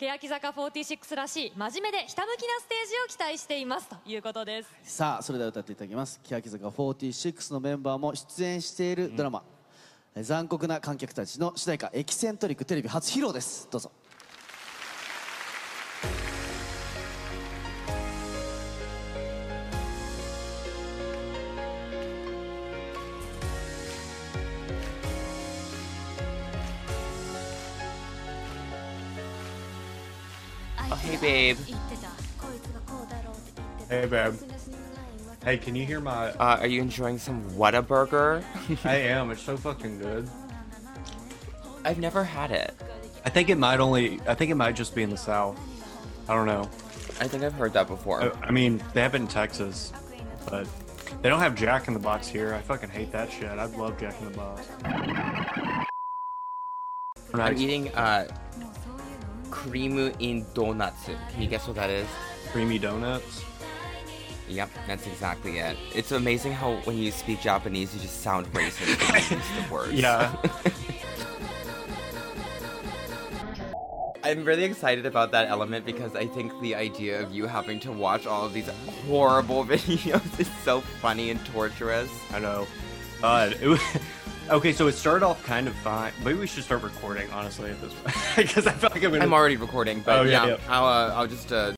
欅坂46らしい真面目でひたむきなステージを期待していますということです。さあそれでは歌っていただきます。欅坂46のメンバーも出演しているドラマ、残酷な観客たちの主題歌「エキセントリック」テレビ初披露です。どうぞ Hey, babe. Hey, can you hear my? Uh, are you enjoying some Whataburger? I am. It's so fucking good. I've never had it. I think it might only. I think it might just be in the south. I don't know. I think I've heard that before. I, I mean, they have it in Texas, but they don't have Jack in the Box here. I fucking hate that shit. I'd love Jack in the Box. I'm eating uh, cream in donuts. Can you guess what that is? creamy donuts. Yep, that's exactly it. It's amazing how when you speak Japanese, you just sound racist when you use the words. Yeah. I'm really excited about that element because I think the idea of you having to watch all of these horrible videos is so funny and torturous. I know. Uh, it was, okay, so it started off kind of fine. Maybe we should start recording, honestly, at this point, because I feel like I'm gonna. I'm already recording, but Oh, yeah, yeah, yeah. I'll uh, I'll just uh,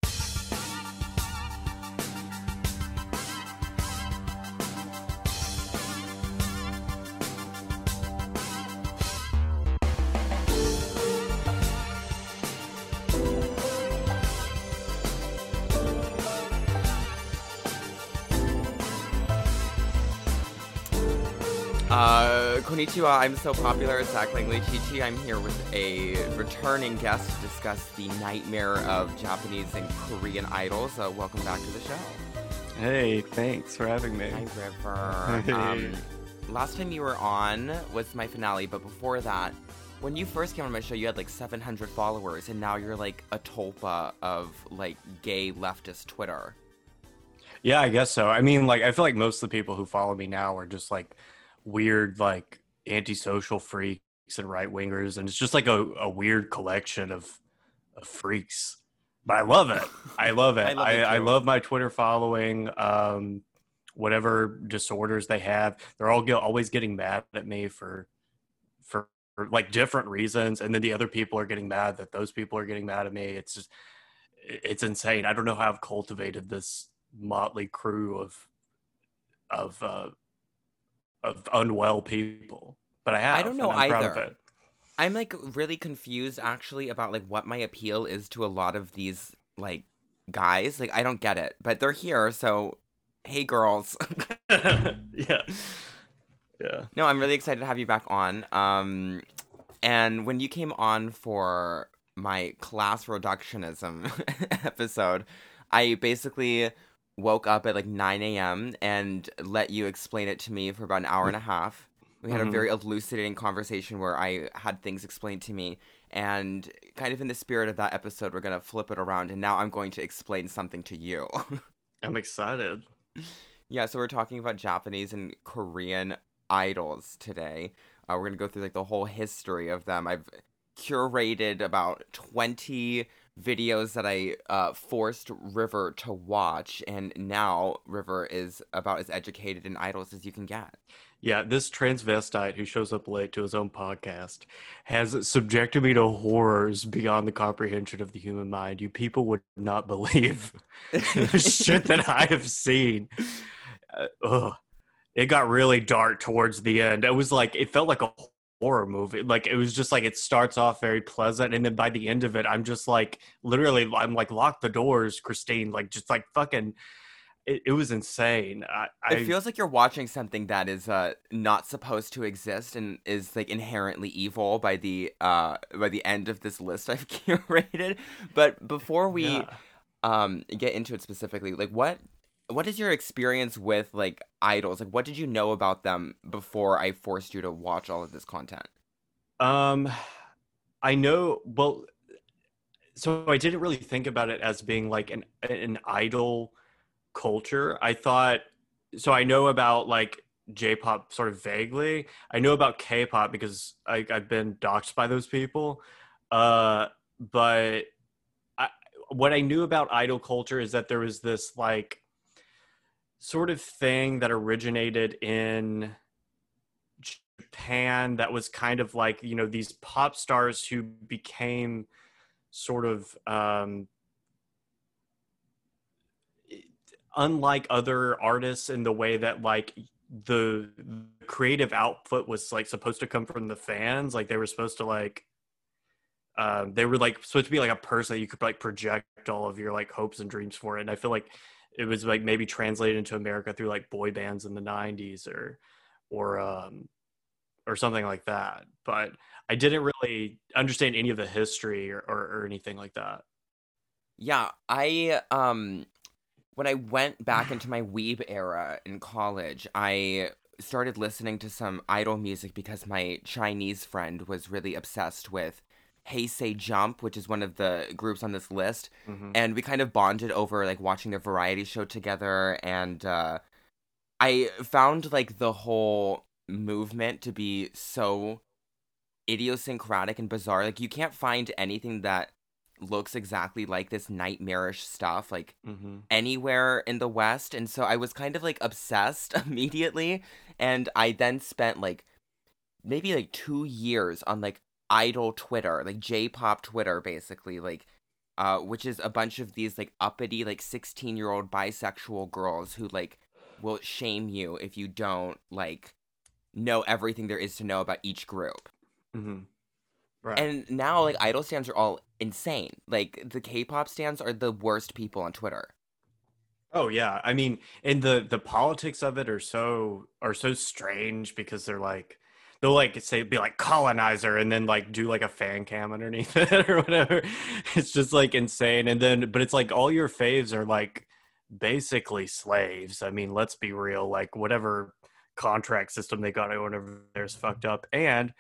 konnichiwa, I'm so popular at Zach Langley Chichi. I'm here with a returning guest to discuss the nightmare of Japanese and Korean idols. Uh, welcome back to the show. Hey, thanks for having me. Hi, River. Hey. Um, last time you were on was my finale, but before that, when you first came on my show, you had like 700 followers, and now you're like a tulpa of like gay leftist Twitter. Yeah, I guess so. I mean, like, I feel like most of the people who follow me now are just like weird, like antisocial freaks and right wingers, and it's just like a, a weird collection of, of freaks. But I love it. I love it. I I, love I, it too. love my Twitter following. Um, whatever disorders they have, they're all get, always getting mad at me for, for for like different reasons, and then the other people are getting mad that those people are getting mad at me. It's just, it's insane. I don't know how I've cultivated this motley crew of of uh, of unwell people, but I have. I don't know I'm proud of either. it. I'm like really confused actually about like what my appeal is to a lot of these like guys. Like I don't get it, but they're here, so hey girls. yeah, yeah. no, I'm really excited to have you back on. Um and when you came on for my class reductionism episode, I basically woke up at like 9 a.m. and let you explain it to me for about an hour and a half. We had a Mhm. very elucidating conversation where I had things explained to me. And kind of in the spirit of that episode, we're going to flip it around. And now I'm going to explain something to you. I'm excited. yeah, so we're talking about Japanese and Korean idols today. Uh, we're going to go through like the whole history of them. I've curated about 20 videos that I uh, forced River to watch. And now River is about as educated in idols as you can get. Yeah, this transvestite who shows up late to his own podcast has subjected me to horrors beyond the comprehension of the human mind. You people would not believe the shit that I have seen. Uh, ugh. It got really dark towards the end. It was like it felt like a horror movie. Like it was just like it starts off very pleasant, and then by the end of it, I'm just like literally, I'm like lock the doors, Christine. Like just like fucking. It, it was insane. I, I It feels like you're watching something that is uh, not supposed to exist and is like inherently evil by the uh, by the end of this list I've curated. But before we Yeah. um, get into it specifically, like what what is your experience with like idols? Like what did you know about them before I forced you to watch all of this content? Um, I know. Well, so I didn't really think about it as being like an an idol culture. I thought so. I know about like J-pop sort of vaguely. I know about K-pop because I, I've been doxxed by those people. Uh, but I, what I knew about idol culture is that there was this like sort of thing that originated in Japan that was kind of like you know these pop stars who became sort of um, unlike other artists in the way that like the creative output was like supposed to come from the fans. Like they were supposed to like um, they were like supposed to be like a person that you could like project all of your like hopes and dreams for. It and i feel like it was like maybe translated into america through like boy bands in the 90s or or um or something like that but i didn't really understand any of the history or, or, or anything like that. Yeah, I um when I went back into my weeb era in college, I started listening to some idol music because my Chinese friend was really obsessed with Hey Say Jump, which is one of the groups on this list, Mhm. and we kind of bonded over like watching their variety show together and uh I found like the whole movement to be so idiosyncratic and bizarre. Like you can't find anything that looks exactly like this nightmarish stuff like Mm-hmm. anywhere in the west and so i was kind of like obsessed immediately and i then spent like maybe like 2 years on like idol twitter like j-pop twitter basically like uh which is a bunch of these like uppity like 16 year old bisexual girls who like will shame you if you don't like know everything there is to know about each group Mm-hmm. Right. and now like idol stands are all insane like the k-pop stands are the worst people on twitter oh yeah, I mean, and the the politics of it are so are so strange because they're like they'll like say be like colonizer and then like do like a fan cam underneath it or whatever. It's just like insane. And then but it's like all your faves are like basically slaves. I mean, let's be real. Like whatever contract system they got whatever there's fucked up. And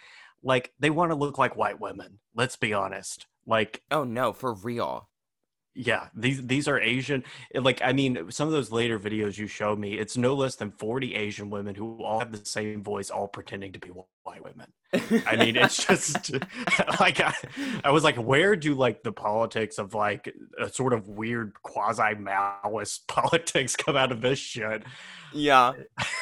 like they want to look like white women. Let's be honest. Like oh no for real yeah these these are asian eh, like i mean some of those later videos you showed me it's no less than 40 asian women who all have the same voice all pretending to be white women i mean it's just like I, I was like where do like the politics of like a sort of weird quasi maoist politics come out of this shit Yeah.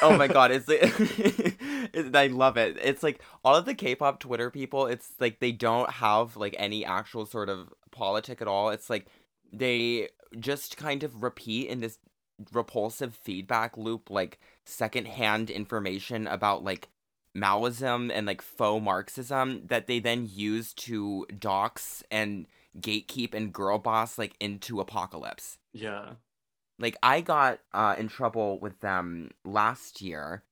Oh my god, it's like it- I love it. It's like all of the K-pop Twitter people, it's like they don't have like any actual sort of politic at all. It's like they just kind of repeat in this repulsive feedback loop like secondhand information about like Maoism and like faux Marxism that they then use to dox and gatekeep and girl boss like into apocalypse yeah like I got uh, in trouble with them last year,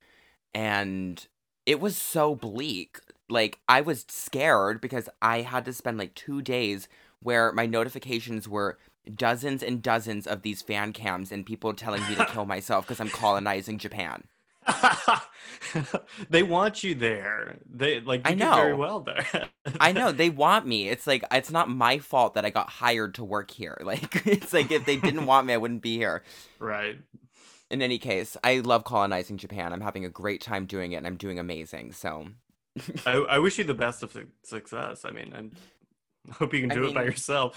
and it was so bleak. Like I was scared because I had to spend like two days where my notifications were dozens and dozens of these fan cams and people telling me to kill myself because I'm colonizing Japan. they want you there they like I you did very know. well there I know they want me. It's like it's not my fault that I got hired to work here. Like it's like if they didn't want me, I wouldn't be here. right In any case, I love colonizing Japan. I'm having a great time doing it, and I'm doing amazing. So I, I wish you the best of su- success. I mean, I hope you can I do it by yourself.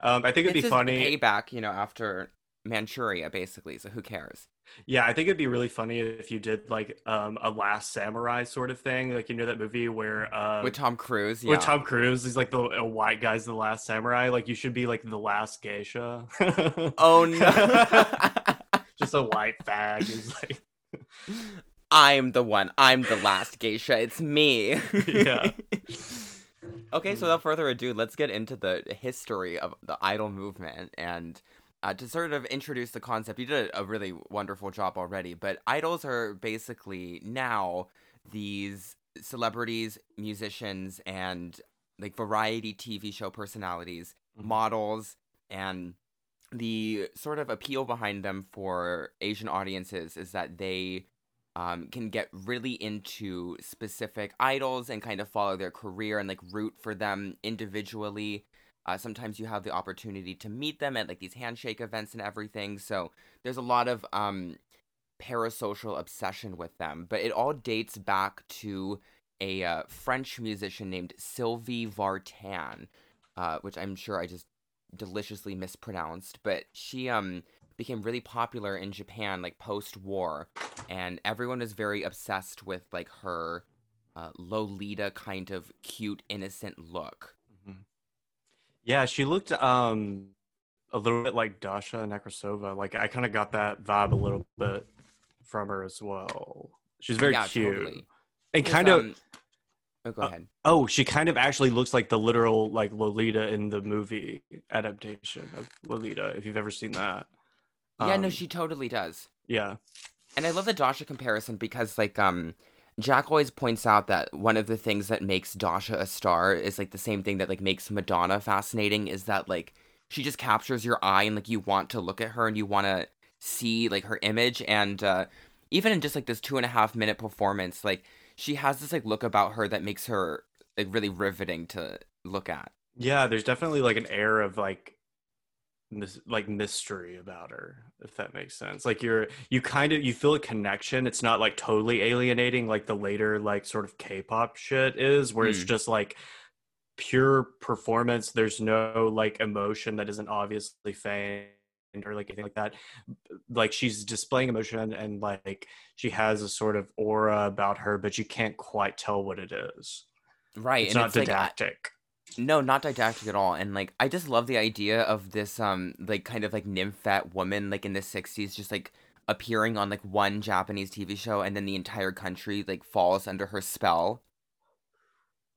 Um, I think it'd it's be funny. payback, you know, after Manchuria, basically. So who cares? Yeah, I think it'd be really funny if you did like um, a Last Samurai sort of thing. Like you know that movie where uh, With Tom Cruise, yeah. with Tom Cruise, he's like the a white guy's the last samurai. Like you should be like the last geisha. oh no, Just a white fag who's like, I'm the one. I'm the last geisha. It's me. Yeah. Okay, so without further ado, let's get into the history of the idol movement and. Uh, to sort of introduce the concept, you did a really wonderful job already, but idols are basically now these celebrities, musicians, and like variety TV show personalities, Mhm. models, and the sort of appeal behind them for Asian audiences is that they um, can get really into specific idols and kind of follow their career and like root for them individually. Uh, sometimes you have the opportunity to meet them at like these handshake events and everything. So there's a lot of um, parasocial obsession with them, but it all dates back to a uh, French musician named Sylvie Vartan, uh, which I'm sure I just deliciously mispronounced, but she um became really popular in Japan like post-war, and everyone was very obsessed with like her uh, Lolita kind of cute, innocent look. Yeah, she looked um a little bit like Dasha Nekrasova. Like I kind of got that vibe a little bit from her as well. She's very Yeah, cute totally. and kind of. um, oh, go uh, ahead. Oh, she kind of actually looks like the literal like Lolita in the movie adaptation of Lolita. If you've ever seen that. Yeah, no, Um, she totally does. Yeah. And I love the Dasha comparison because like um Jack always points out that one of the things that makes Dasha a star is like the same thing that like makes Madonna fascinating is that like she just captures your eye and like you want to look at her and you want to see like her image and uh even in just like this two and a half minute performance like she has this like look about her that makes her like really riveting to look at Yeah, there's definitely like an air of like mis- like mystery about her, if that makes sense. Like you're you kind of you feel a connection. It's not like totally alienating like the later like sort of K-pop shit is, where it's Mm. just like pure performance. There's no like emotion that isn't obviously feigned or like anything like that. Like she's displaying emotion and like she has a sort of aura about her, but you can't quite tell what it is. right It's and not it's like didactic. No, not didactic at all. And like I just love the idea of this um like kind of like nymphet woman like in the 60s just like appearing on like one Japanese TV show and then the entire country like falls under her spell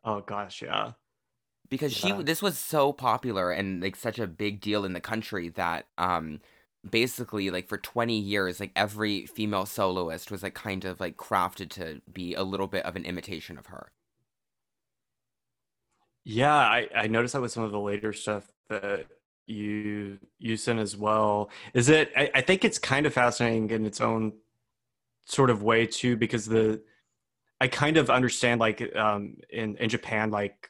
oh gosh, yeah. because Yeah. she this was so popular and like such a big deal in the country that um basically like for 20 years like every female soloist was like kind of like crafted to be a little bit of an imitation of her. Yeah, I, I noticed that with some of the later stuff that you you sent as well. Is it? I, I think it's kind of fascinating in its own sort of way too, because the I kind of understand like um in in Japan like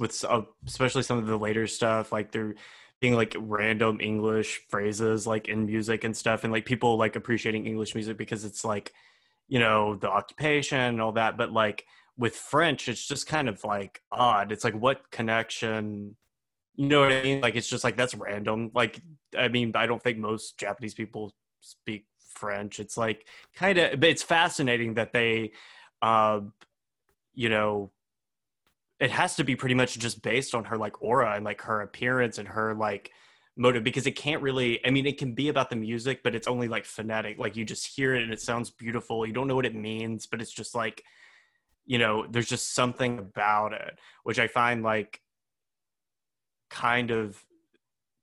with uh, especially some of the later stuff like they're being like random English phrases like in music and stuff, and like people like appreciating English music because it's like you know the occupation and all that, but like with French, it's just kind of like odd. It's like what connection, you know what I mean? Like it's just like that's random. Like I mean, I don't think most Japanese people speak French. It's like kind of, but it's fascinating that they, uh, you know, it has to be pretty much just based on her like aura and like her appearance and her like motive because it can't really i mean it can be about the music but it's only like phonetic like you just hear it and it sounds beautiful you don't know what it means but it's just like you know there's just something about it which i find like kind of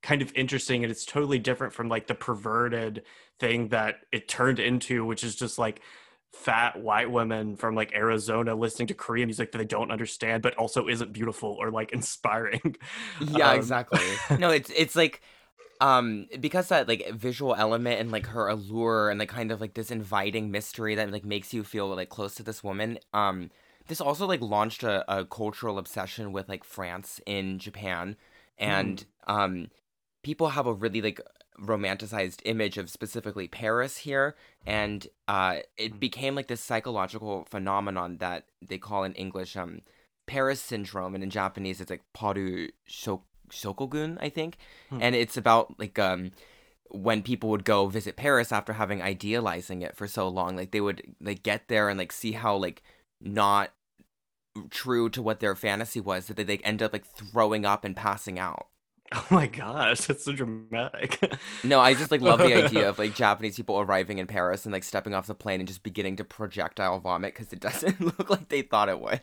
kind of interesting and it's totally different from like the perverted thing that it turned into which is just like fat white women from like Arizona listening to Korean music that they don't understand but also isn't beautiful or like inspiring. Yeah, Um, exactly. no, it's it's like um because that like visual element and like her allure and like kind of like this inviting mystery that like makes you feel like close to this woman. Um this also like launched a, a cultural obsession with like France in Japan and um people have a really like romanticized image of specifically Paris here and uh it Mm. became like this psychological phenomenon that they call in English um Paris syndrome and in Japanese it's like paru shok- shokogun I think Hmm. and it's about like um when people would go visit Paris after having idealizing it for so long like they would like get there and like see how like not true to what their fantasy was that they like end up like throwing up and passing out Oh my gosh, that's so dramatic. no, I just like love the idea of like Japanese people arriving in Paris and like stepping off the plane and just beginning to projectile vomit because it doesn't look like they thought it would.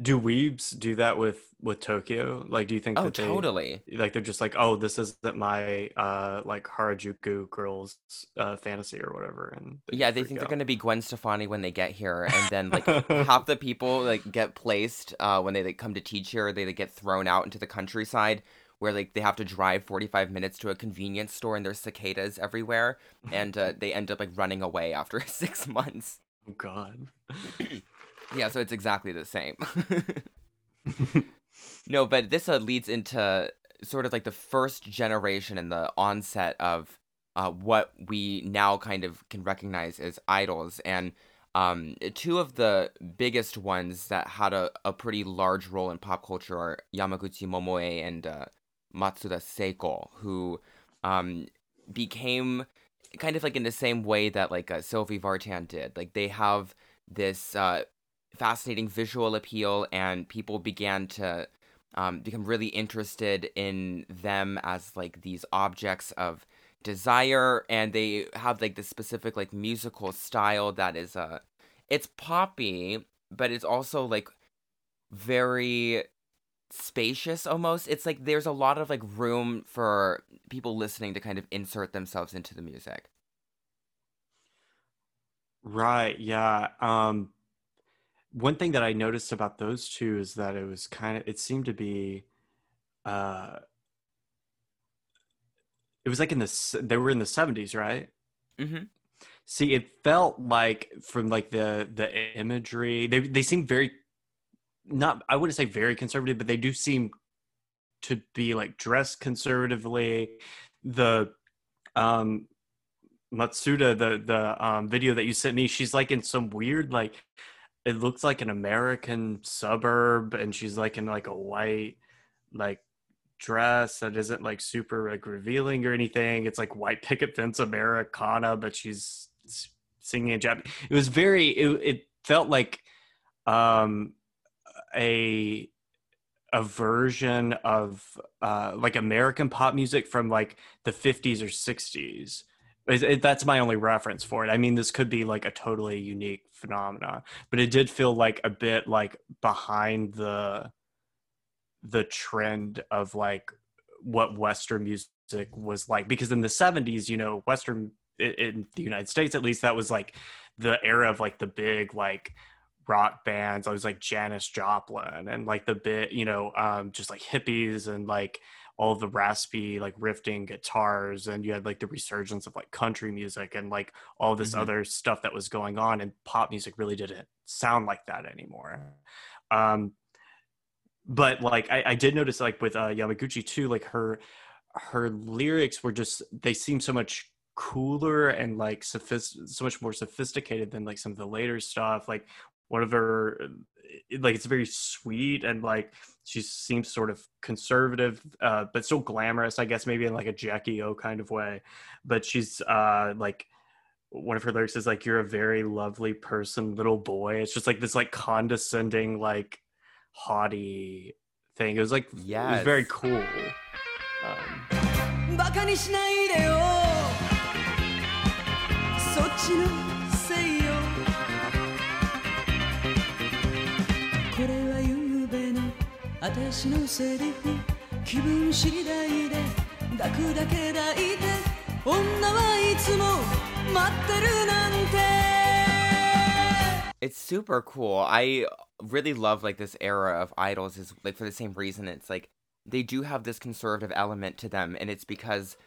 Do weebs do that with with Tokyo? Like do you think Oh, that they totally. like they're just like, "Oh, this isn't my uh like Harajuku girls uh fantasy or whatever." And Yeah, they think they're gonna be Gwen Stefani when they get here, and then like half the people like get placed uh, when they like come to teach here. They like, get thrown out into the countryside where like they have to drive forty five minutes to a convenience store, and there's cicadas everywhere, and uh, they end up like running away after six months. Oh god. Yeah, so it's exactly the same. no, but this uh, leads into sort of like the first generation and the onset of uh, what we now kind of can recognize as idols. And um, two of the biggest ones that had a, a pretty large role in pop culture are Yamaguchi Momoe and uh, Matsuda Seiko, who um, became kind of like in the same way that like uh, Vartan did. Like they have this uh, fascinating visual appeal, and people began to um, become really interested in them as like these objects of desire, and they have like this specific like musical style that is uh, it's poppy, but it's also like very spacious almost it's like there's a lot of like room for people listening to kind of insert themselves into the music Right, yeah. Um, one thing that I noticed about those two is that it was kind of it seemed to be uh it was like in the they were in the 70s, right? mm-hmm. See, it felt like from like the the imagery, they they seem very not I wouldn't say very conservative, but they do seem to be like dressed conservatively. The um Matsuda, the the um video that you sent me, she's like in some weird like it looks like an American suburb and she's like in like a white like dress that isn't like super like revealing or anything. It's like white picket fence Americana, but she's singing in Japanese. It was very. It, it felt like um a a version of uh like American pop music from like the 50s or 60s. It, it- that's my only reference for it. I mean, this could be like a totally unique phenomena, but it did feel like a bit like behind the the trend of like what Western music was like. Because in the 70s, you know, Western in, the United States, at least, that was like the era of like the big like rock bands. I was like Janis Joplin and like the bit, you know, um, just like hippies and like all the raspy like riffing guitars and you had like the resurgence of like country music and like all this Mhm. other stuff that was going on and pop music really didn't sound like that anymore um but like I, I did notice like with uh yamaguchi too like her her lyrics were just they seem so much cooler and like sophist- so much more sophisticated than like some of the later stuff like one of her it- like it's very sweet and like she seems sort of conservative uh but still glamorous i guess maybe in like a jackie o kind of way. But she's uh like one of her lyrics is like you're a very lovely person little boy. It's just like this like condescending like haughty thing. It was like yeah it was very cool. Um, 私のセリフ気分次第で抱くだけ抱いて女はいつも待ってるなんて It's super cool. I really love like this era of idols is like for the same reason it's like they do have this conservative element to them and it's because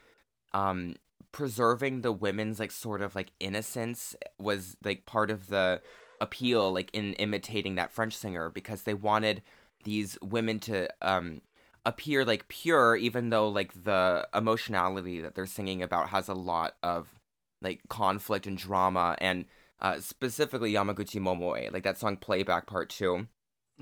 um preserving the women's like sort of like innocence was like part of the appeal like in imitating that French singer because they wanted these women to um appear like pure even though like the emotionality that they're singing about has a lot of like conflict and drama and uh, specifically Yamaguchi Momoe, like that song Playback Part 2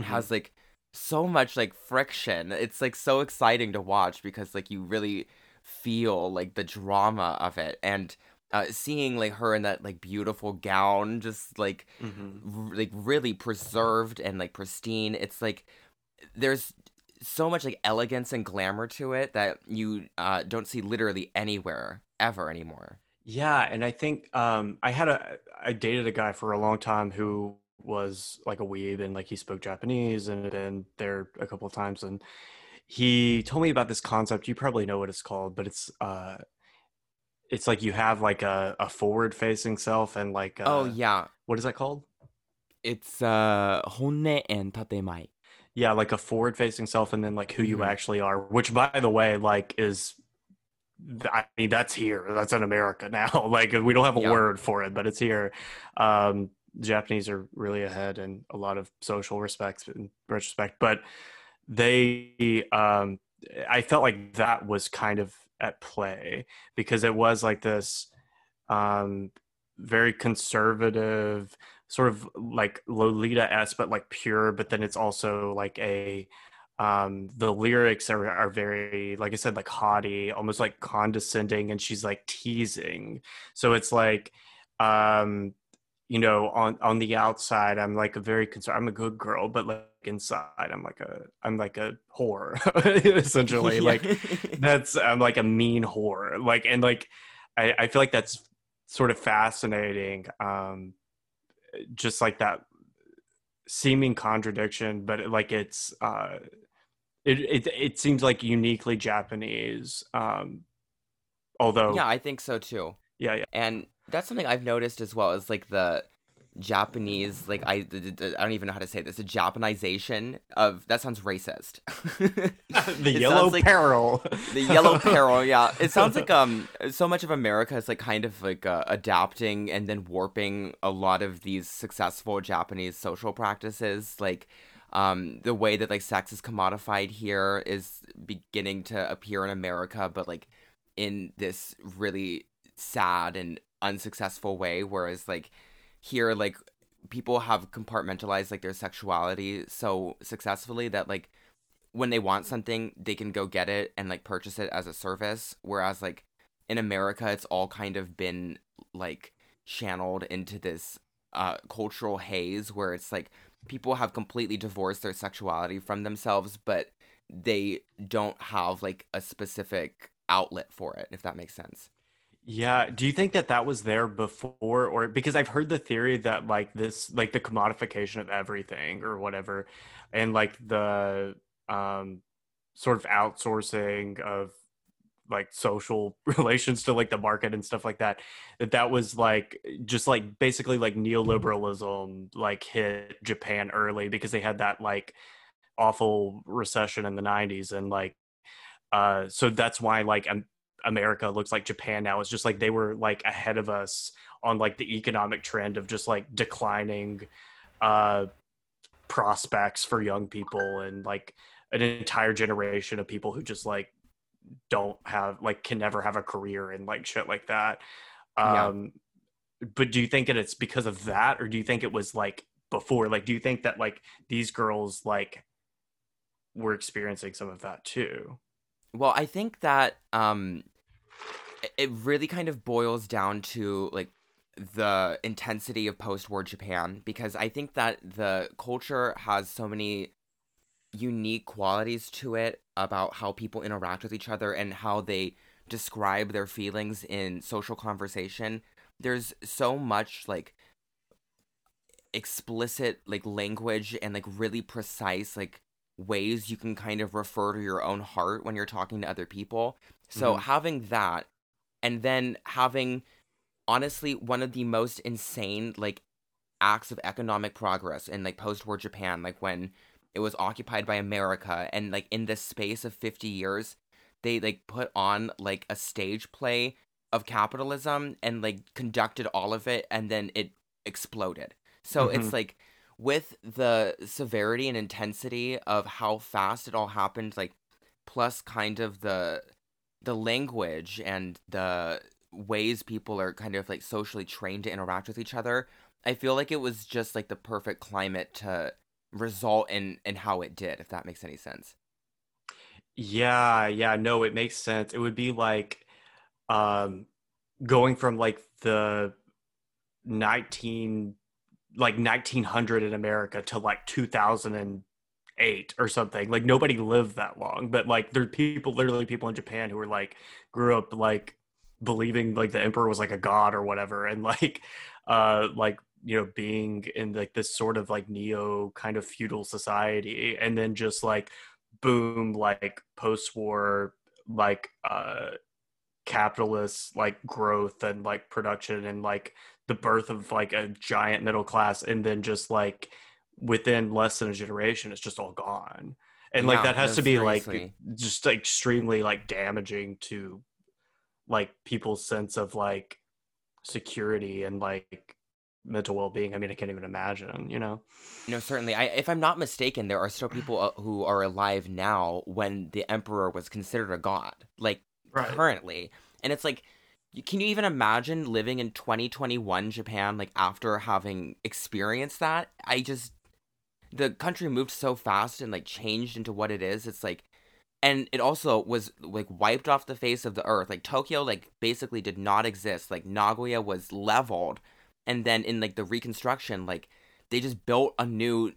has like so much like friction. It's like so exciting to watch because like you really feel like the drama of it and uh, seeing like her in that like beautiful gown just like mhm. r- like really preserved and like pristine. It's like there's so much like elegance and glamour to it that you uh, don't see literally anywhere ever anymore. Yeah, and I think um, I had a I dated a guy for a long time who was like a weeb and like he spoke Japanese and been there a couple of times and he told me about this concept. You probably know what it's called, but it's uh, it's like you have like a, a forward facing self and like a, oh uh, yeah, what is that called? It's uh, honne and tatemae. Yeah, like a forward facing self and then like who you Mhm. actually are, which by the way, like is I mean that's here. That's in America now. Like we don't have a Yeah. word for it, but it's here. Um Japanese are really ahead in a lot of social respects in retrospect, but they um I felt like that was kind of at play because it was like this um very conservative sort of like Lolita s but like pure, but then it's also like a um the lyrics are are very like I said like haughty, almost like condescending and she's like teasing. So it's like um you know on on the outside i'm like a very concerned i'm a good girl but like inside i'm like a i'm like a whore essentially Yeah. like that's i'm like a mean whore like and like I, I feel like that's sort of fascinating um just like that seeming contradiction but it, like it's uh it, it it seems like uniquely japanese um although yeah, I think so too. yeah yeah And that's something I've noticed as well is like the Japanese, like I, I don't even know how to say this, a Japanization of that sounds racist. the It yellow like- peril the yellow peril, yeah. It sounds like um so much of America is like kind of like uh, adapting and then warping a lot of these successful Japanese social practices, like. Um, the way that like sex is commodified here is beginning to appear in America, but like in this really sad and unsuccessful way whereas like here like people have compartmentalized like their sexuality so successfully that like when they want something they can go get it and like purchase it as a service. Whereas like in america it's all kind of been like channeled into this uh cultural haze where it's like people have completely divorced their sexuality from themselves but they don't have like a specific outlet for it if that makes sense Yeah. Do you think that that was there before, or because I've heard the theory that like this, like the commodification of everything or whatever, and like the um sort of outsourcing of like social relations to like the market and stuff like that, that that was like just like basically like neoliberalism like hit Japan early because they had that like awful recession in the 90s and like uh so that's why like um, America looks like Japan now. It's just like they were like ahead of us on like the economic trend of just like declining uh prospects for young people and like an entire generation of people who just like don't have like can never have a career and like shit like that. Yeah. Um but do you think that it's because of that or do you think it was like before like do you think that like these girls like were experiencing some of that too? Well, I think that um it- really kind of boils down to like the intensity of post-war Japan because I think that the culture has so many unique qualities to it about how people interact with each other and how they describe their feelings in social conversation. There's so much like explicit like language and like really precise like ways you can kind of refer to your own heart when you're talking to other people. So Mhm. having that and then having honestly one of the most insane like acts of economic progress in like post-war Japan like when it was occupied by America and like in this space of 50 years they like put on like a stage play of capitalism and like conducted all of it and then it exploded. So it's Mhm. like with the severity and intensity of how fast it all happened like plus kind of the the language and the ways people are kind of like socially trained to interact with each other i feel like it was just like the perfect climate to result in in how it did if that makes any sense Yeah, yeah, no, it makes sense. It would be like um going from like the 19 like 1900 in America to like 2008 or something. Like nobody lived that long, but like there are people literally people in Japan who were like grew up like believing like the emperor was like a god or whatever and like uh like you know being in like this sort of like neo kind of feudal society and then just like boom like post-war like uh capitalist like growth and like production and like the birth of like a giant middle class and then just like within less than a generation it's just all gone. And like that has no, to be like just like, extremely like damaging to like people's sense of like security and like mental well-being. I mean i can't even imagine you know? No certainly. I if i'm not mistaken there are still people uh, who are alive now when the emperor was considered a god like Right. currently. And it's like can you even imagine living in 2021 japan like after having experienced that i just the country moved so fast and like changed into what it is. It's like and it also was like wiped off the face of the earth. Like Tokyo like basically did not exist. Like Nagoya was leveled and then in like the reconstruction like they just built a new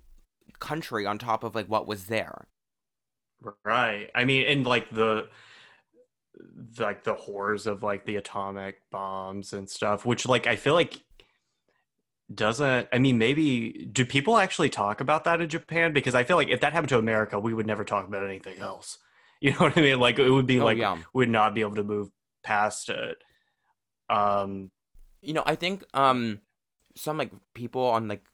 country on top of like what was there. Right. I mean, and like the like the horrors of like the atomic bombs and stuff, which like I feel like doesn't I mean maybe do people actually talk about that in Japan? Because I feel like if that happened to America, we would never talk about anything else. You know what I mean? Like it would be Oh, like yeah. we would not be able to move past it. Um You know, I think um some like people on like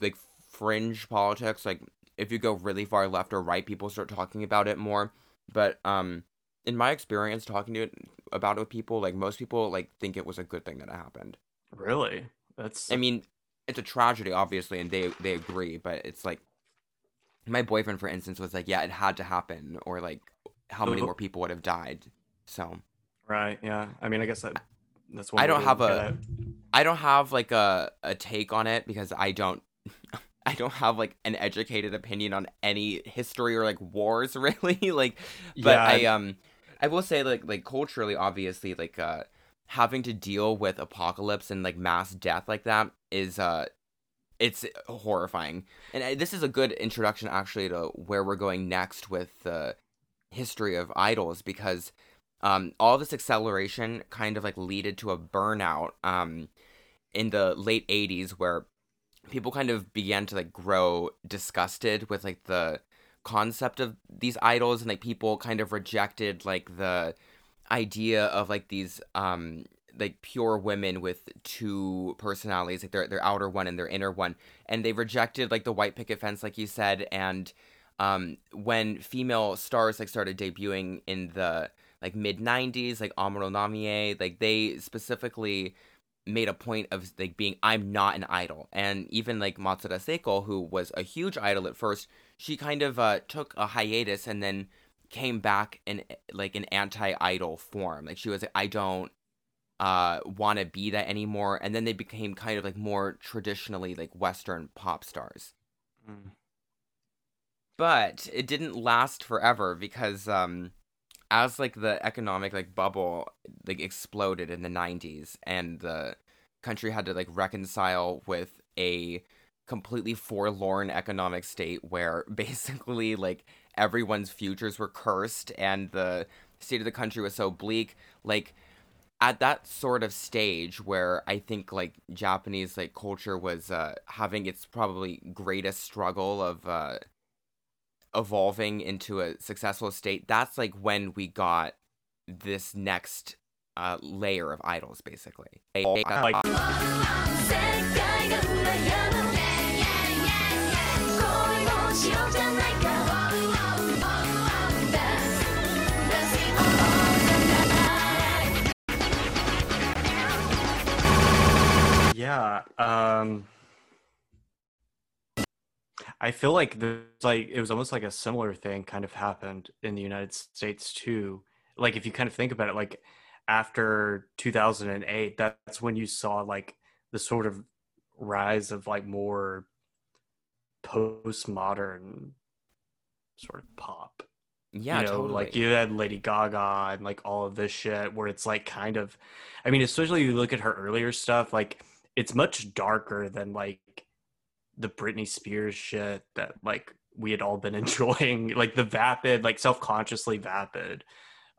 like fringe politics, like if you go really far left or right, people start talking about it more. But um in my experience talking to it about it with people, like most people like think it was a good thing that it happened. really. That's I mean, it's a tragedy obviously and they they agree, but it's like my boyfriend for instance was like, Yeah, it had to happen or like how many more people would have died. So right, yeah. I mean I guess that that's one I don't have a-. I don't have like a a take on it because I don't I don't have like an educated opinion on any history or like wars really like but Yeah, I um I will say like like culturally obviously like uh having to deal with apocalypse and like mass death like that is uh it's horrifying. And this is a good introduction actually to where we're going next with the history of idols because um all this acceleration kind of like leaded to a burnout um in the late 80s where people kind of began to like grow disgusted with like the concept of these idols and like people kind of rejected like the idea of like these um like pure women with two personalities like their their outer one and their inner one and they rejected like the white picket fence like you said and um when female stars like started debuting in the like mid 90s like Amuro Namie like they specifically made a point of like being I'm not an idol. And even like Matsuda Seiko, who was a huge idol at first, she kind of uh, took a hiatus and then came back in like an anti-idol form. Like she was like, I don't uh want to be that anymore. And then they became kind of like more traditionally like Western pop stars. Mm. But it didn't last forever because um as like the economic like bubble like exploded in the 90s and the country had to like reconcile with a completely forlorn economic state where basically like everyone's futures were cursed and the state of the country was so bleak like at that sort of stage where i think like japanese like culture was uh having its probably greatest struggle of uh evolving into a successful state, that's like when we got this next uh, layer of idols, basically. Like Yeah. Um I feel like there's like it was almost like a similar thing kind of happened in the United States too. Like if you kind of think about it, like after 2008, that's when you saw like the sort of rise of like more postmodern sort of pop. Yeah, you know, totally. like you had Lady Gaga and like all of this shit where it's like kind of I mean, especially you look at her earlier stuff, like it's much darker than like the Britney Spears shit that like we had all been enjoying, like the vapid, like self-consciously vapid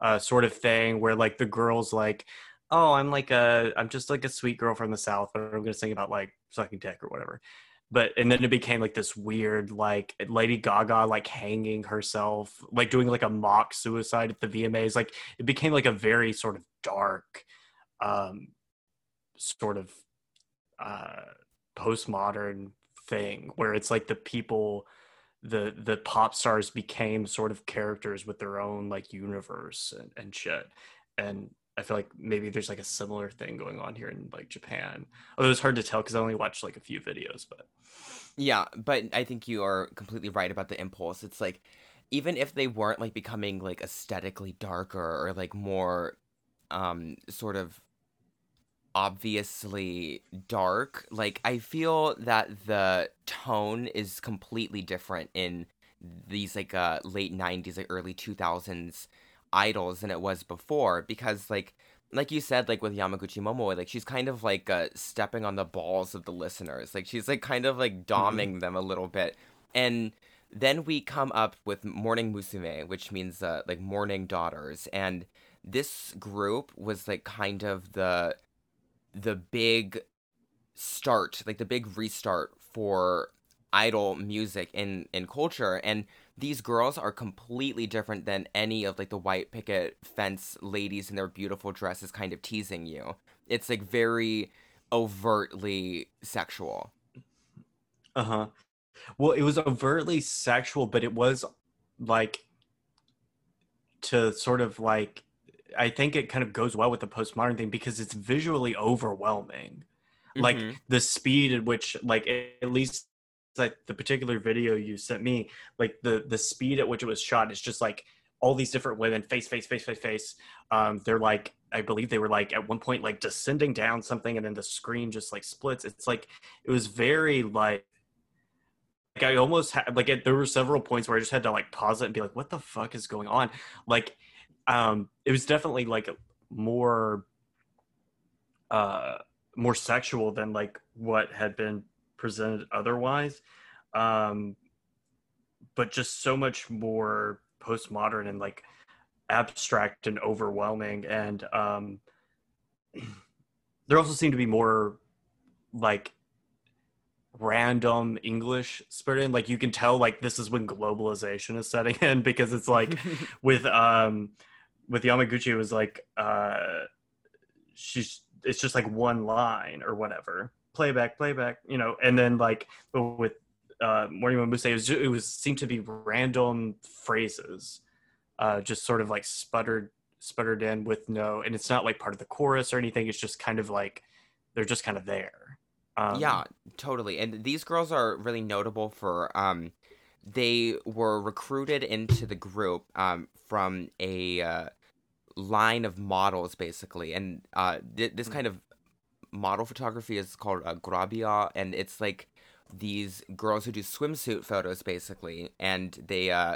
uh sort of thing where like the girls like, oh, I'm like a I'm just like a sweet girl from the South, but I'm gonna sing about like sucking dick or whatever but and then it became like this weird like lady gaga like hanging herself like doing like a mock suicide at the vmas like it became like a very sort of dark um sort of uh postmodern thing where it's like the people the the pop stars became sort of characters with their own like universe and, and shit. And i feel like maybe there's like a similar thing going on here in like japan although it's hard to tell because i only watched like a few videos but Yeah, but I think you are completely right about the impulse. It's like even if they weren't like becoming like aesthetically darker or like more um sort of obviously dark. Like I feel that the tone is completely different in these like uh late 90s like early 2000s idols than it was before because like like you said like with Yamaguchi Momoe like she's kind of like uh stepping on the balls of the listeners. Like she's like kind of like doming them a little bit. And then we come up with Morning Musume, which means uh, like morning daughters, and this group was like kind of the the big start, like the big restart for idol music in in culture and these girls are completely different than any of like the white picket fence ladies in their beautiful dresses kind of teasing you. It's like very overtly sexual. Uh huh. Well, it was overtly sexual, but it was like to sort of like I think it kind of goes well with the postmodern thing because it's visually overwhelming. Like Mhm. the speed at which like at least like the particular video you sent me, like the the speed at which it was shot is just like all these different women face face face face face um they're like i believe they were like at one point like descending down something and then the screen just like splits it's like it was very like like I almost had like it, there were several points where I just had to like pause it and be like, "What the fuck is going on?" Like, um, it was definitely like more, uh, more sexual than like what had been presented otherwise, um, but just so much more postmodern and like abstract and overwhelming. And um, there also seemed to be more like random English spread in. Like you can tell like this is when globalization is setting in because it's like with um with Yamaguchi it was like uh she's it's just like one line or whatever. Playback, playback, you know, and then like but with uh Morning Muse it was it was seemed to be random phrases. Uh just sort of like sputtered sputtered in with no and it's not like part of the chorus or anything. It's just kind of like they're just kind of there. Um, yeah, totally. And these girls are really notable for um they were recruited into the group um from a uh, line of models basically. And uh th- this kind of model photography is called uh, gravure and it's like these girls who do swimsuit photos basically and they uh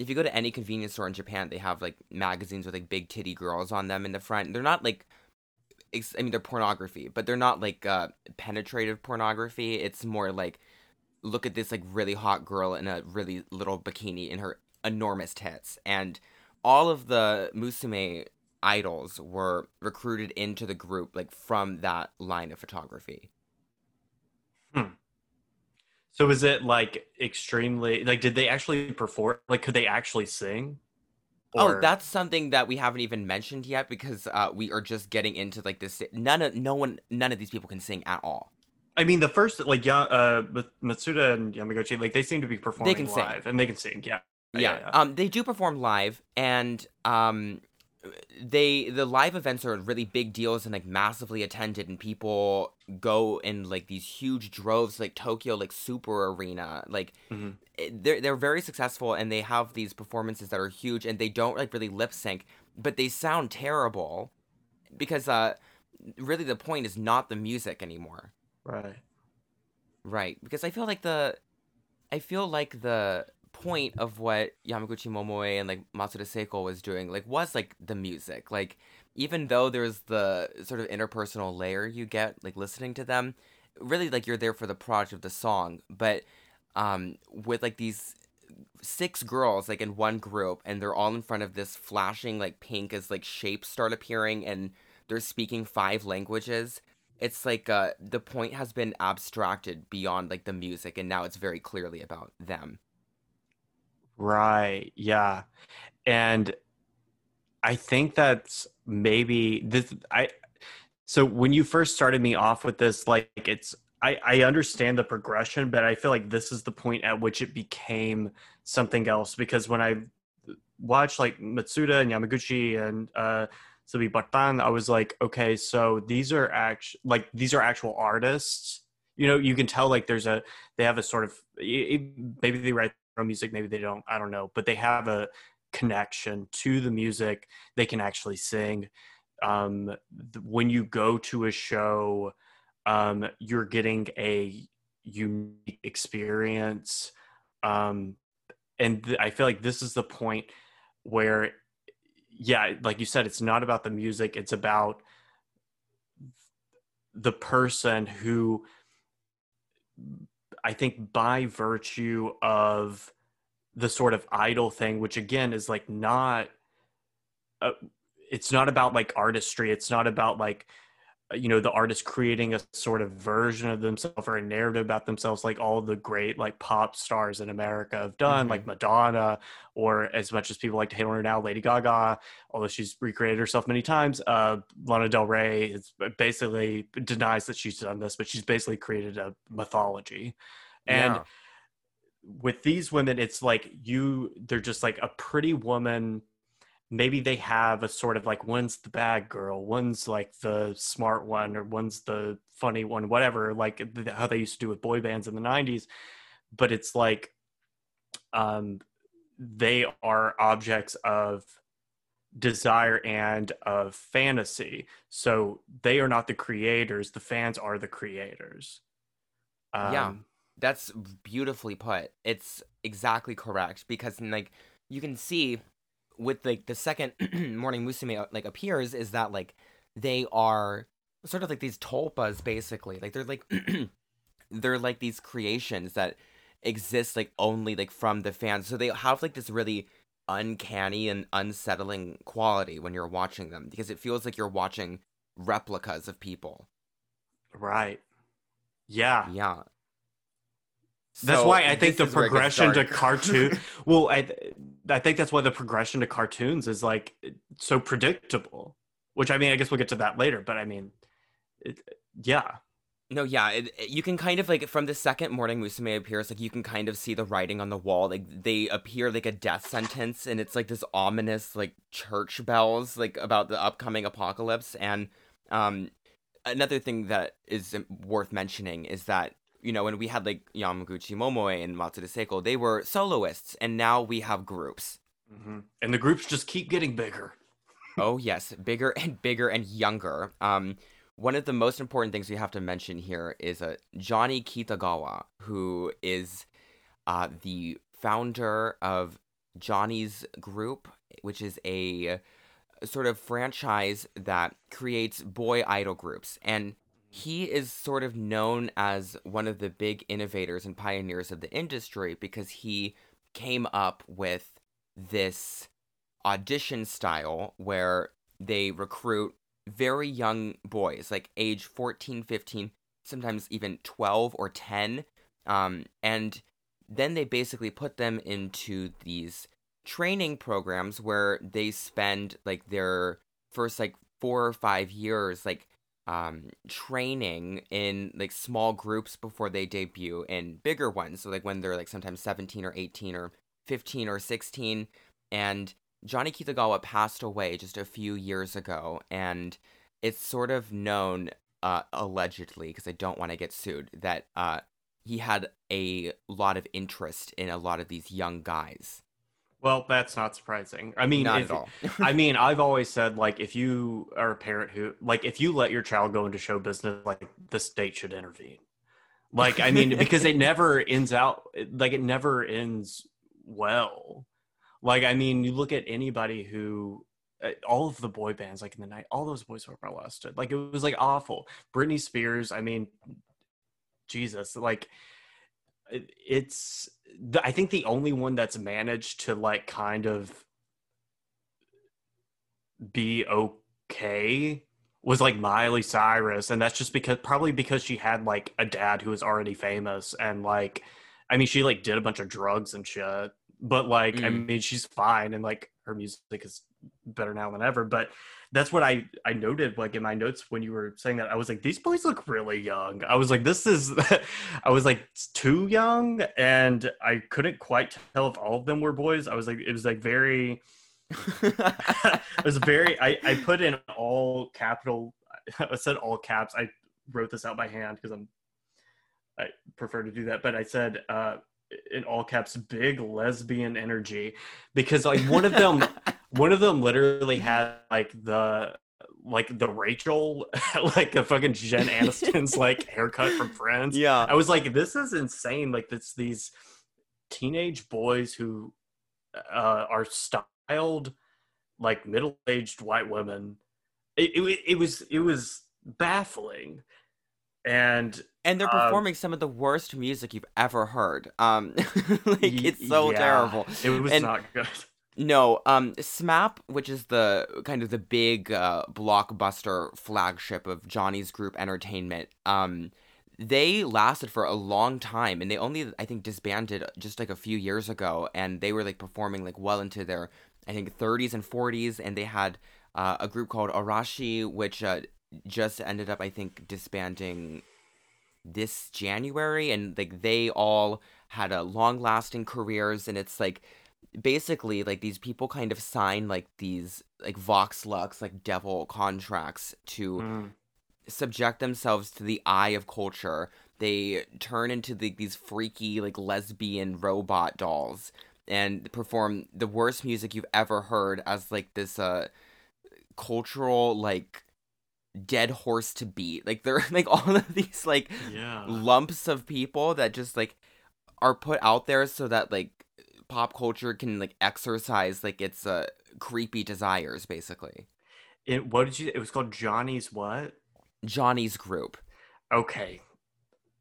if you go to any convenience store in Japan, they have like magazines with like big titty girls on them in the front. They're not like I mean, they're pornography, but they're not like uh, penetrative pornography. It's more like, look at this like really hot girl in a really little bikini in her enormous tits, and all of the Musume idols were recruited into the group like from that line of photography. So is it like extremely like did they actually perform like could they actually sing? Oh, that's something that we haven't even mentioned yet because uh, we are just getting into like this. None of no one, none of these people can sing at all. I mean the first like ya- uh Ma- Matsuda and Yamaguchi like they seem to be performing they can sing. and they can sing. Yeah. yeah, um they do perform live and um they the live events are really big deals and like massively attended and people go in like these huge droves like tokyo like super arena like Mhm. they're, they're very successful and they have these performances that are huge and they don't like really lip sync but they sound terrible because uh really the point is not the music anymore Right. Right, because I feel like the, I feel like the point of what Yamaguchi Momoe and like Matsuda Seiko was doing, like, was like the music. Like, even though there's the sort of interpersonal layer you get, like listening to them, really like you're there for the product of the song. But, um, with like these six girls like in one group, and they're all in front of this flashing like pink as like shapes start appearing, and they're speaking five languages it's like uh the point has been abstracted beyond like the music and now it's very clearly about them Right. Yeah. And I think that's maybe this I so when you first started me off with this like it's I I understand the progression but I feel like this is the point at which it became something else because when I watched like Matsuda and Yamaguchi and uh Subi Batan I was like okay so these are act like these are actual artists you know you can tell like there's a they have a sort of maybe they write music maybe they don't i don't know but they have a connection to the music. They can actually sing. Um, th- when you go to a show, um, you're getting a unique experience. Um, and th- I feel like this is the point where, yeah, like you said, it's not about the music, it's about the person who I think by virtue of the sort of idol thing, which again is like not, uh, it's not about like artistry. It's not about like, you know, the artist creating a sort of version of themselves or a narrative about themselves, like all the great like pop stars in America have done, like Madonna, or as much as people like to hate on her now, Lady Gaga, although she's recreated herself many times. Uh, Lana Del Rey is basically denies that she's done this, but she's basically created a mythology. And Yeah. with these women, it's like you, they're just like a pretty woman. Maybe they have a sort of like one's the bad girl, one's like the smart one, or one's the funny one, whatever, like how they used to do with boy bands in the 90s. But it's like um, they are objects of desire and of fantasy. So they are not the creators, the fans are the creators. Yeah. Um, That's beautifully put. It's exactly correct because like you can see with like the second morning musume uh, like appears is that like they are sort of like these tulpas basically. Like they're like they're like these creations that exist like only like from the fans. So they have like this really uncanny and unsettling quality when you're watching them because it feels like you're watching replicas of people. Right. Yeah. Yeah. That's why I think the is where it gets progression to cartoon. well, I I think that's why the progression to cartoons is like so predictable. Which I mean, I guess we'll get to that later. But I mean, it, yeah, No, yeah, it, it- you can kind of like from the second morning Musume appears, like you can kind of see the writing on the wall. Like they appear like a death sentence, and it's like this ominous like church bells, like about the upcoming apocalypse. And um, another thing that is worth mentioning is that you know when we had like Yamaguchi Momoe and Matsuda Seiko, they were soloists, and now we have groups. hmm and the groups just keep getting bigger. Oh yes, bigger and bigger and younger. Um, one of the most important things we have to mention here is uh, Johnny Kitagawa, who is uh, the founder of Johnny's Group, which is a sort of franchise that creates boy idol groups. And he is sort of known as one of the big innovators and pioneers of the industry because he came up with this audition style where they recruit very young boys, like age 14, 15, sometimes even 12 or 10. Um, and then they basically put them into these training programs where they spend like their first like four or five years like um training in like small groups before they debut in bigger ones. So like when they're like sometimes 17 or 18 or 15 or 16 and Johnny Kitagawa passed away just a few years ago and it's sort of known uh allegedly because I don't want to get sued that uh he had a lot of interest in a lot of these young guys Well, that's not surprising. I mean, not if- at all I mean, I've always said like if you are a parent who like if you let your child go into show business, like the state should intervene. Like I mean, because it never ends out like it never ends well. Like I mean, you look at anybody who uh, all of the boy bands like in the night, all those boys were molested. Like it was like awful. Britney Spears, I mean, Jesus, like it's I think the only one that's managed to like kind of be okay was like Miley Cyrus and that's just because probably because she had like a dad who was already famous and like I mean she like did a bunch of drugs and shit but like I Mm. mean she's fine and like her music is better now than ever but that's what I I noted like in my notes when you were saying that I was like these boys look really young I was like this is I was like too young and I couldn't quite tell if all of them were boys I was like it was like very it was very I, I put in all capital I said all caps. I wrote this out by hand because I'm I prefer to do that, but I said uh in all caps big lesbian energy because like one of them one of them literally had like the like the Rachel, like the fucking Jen Aniston's like haircut from Friends. Yeah. I was like, this is insane. Like it's these teenage boys who uh, are styled like middle-aged white women. It, it, it was it was baffling, and And they're Um, performing some of the worst music you've ever heard. Um, like it's so yeah, terrible. It was And- not good. No, um, SMAP, which is the kind of the big uh, blockbuster flagship of Johnny's Group Entertainment, um, they lasted for a long time, and they only, I think, disbanded just like a few years ago, and they were like performing like well into their, I think, 30s and 40s, and they had uh, a group called Arashi, which uh, just ended up, I think, disbanding this January, and like they all had a long-lasting careers, and it's like basically like these people kind of sign like these like vox lux like devil contracts to Mm. subject themselves to the eye of culture they turn into the, these freaky like lesbian robot dolls and perform the worst music you've ever heard as like this uh cultural like dead horse to beat like they're like all of these like Yeah. lumps of people that just like are put out there so that like pop culture can like exercise like its uh creepy desires basically It, what did you? It was called Johnny's what? johnny's group Okay.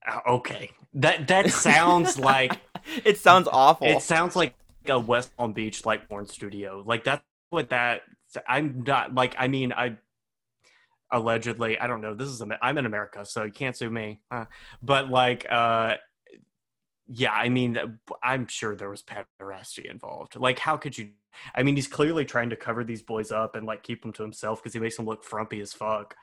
Uh, Okay. That that sounds like it sounds awful it sounds like a West Palm Beach light porn studio. Like that's what that. I'm not like. I mean, I allegedly. I don't know. This is. I'm in America, so you can't sue me. Uh, but like, uh, yeah. I mean, I'm sure there was pederasty involved. Like, how could you? I mean, he's clearly trying to cover these boys up and like keep them to himself because he makes them look frumpy as fuck.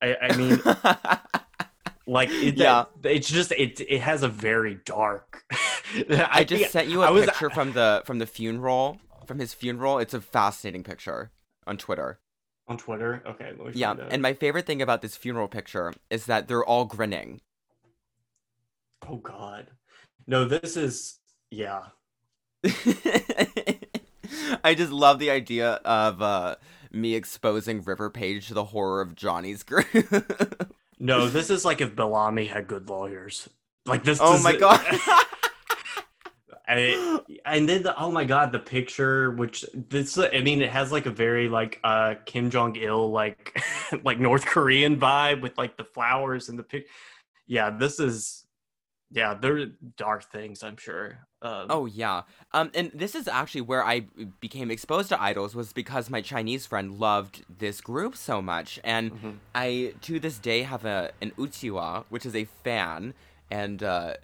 I, I mean, like it, Yeah. it's just it it has a very dark i just sent you a was- picture from the from the funeral from his funeral it's a fascinating picture on twitter on twitter okay let me yeah and my favorite thing about this funeral picture is that they're all grinning oh god no this is yeah I just love the idea of uh, me exposing River Page to the horror of Johnny's group. no this is like if bellamy had good lawyers like this oh my god. I, and then the, oh my god the picture which this i mean it has like a very like uh kim jong-il like like north korean vibe with like the flowers and the pic yeah this is yeah they're dark things i'm sure. Um, Oh yeah. Um and this is actually where I became exposed to idols was because my Chinese friend loved this group so much. And Mhm. I to this day have a an uchiwa which is a fan. And uh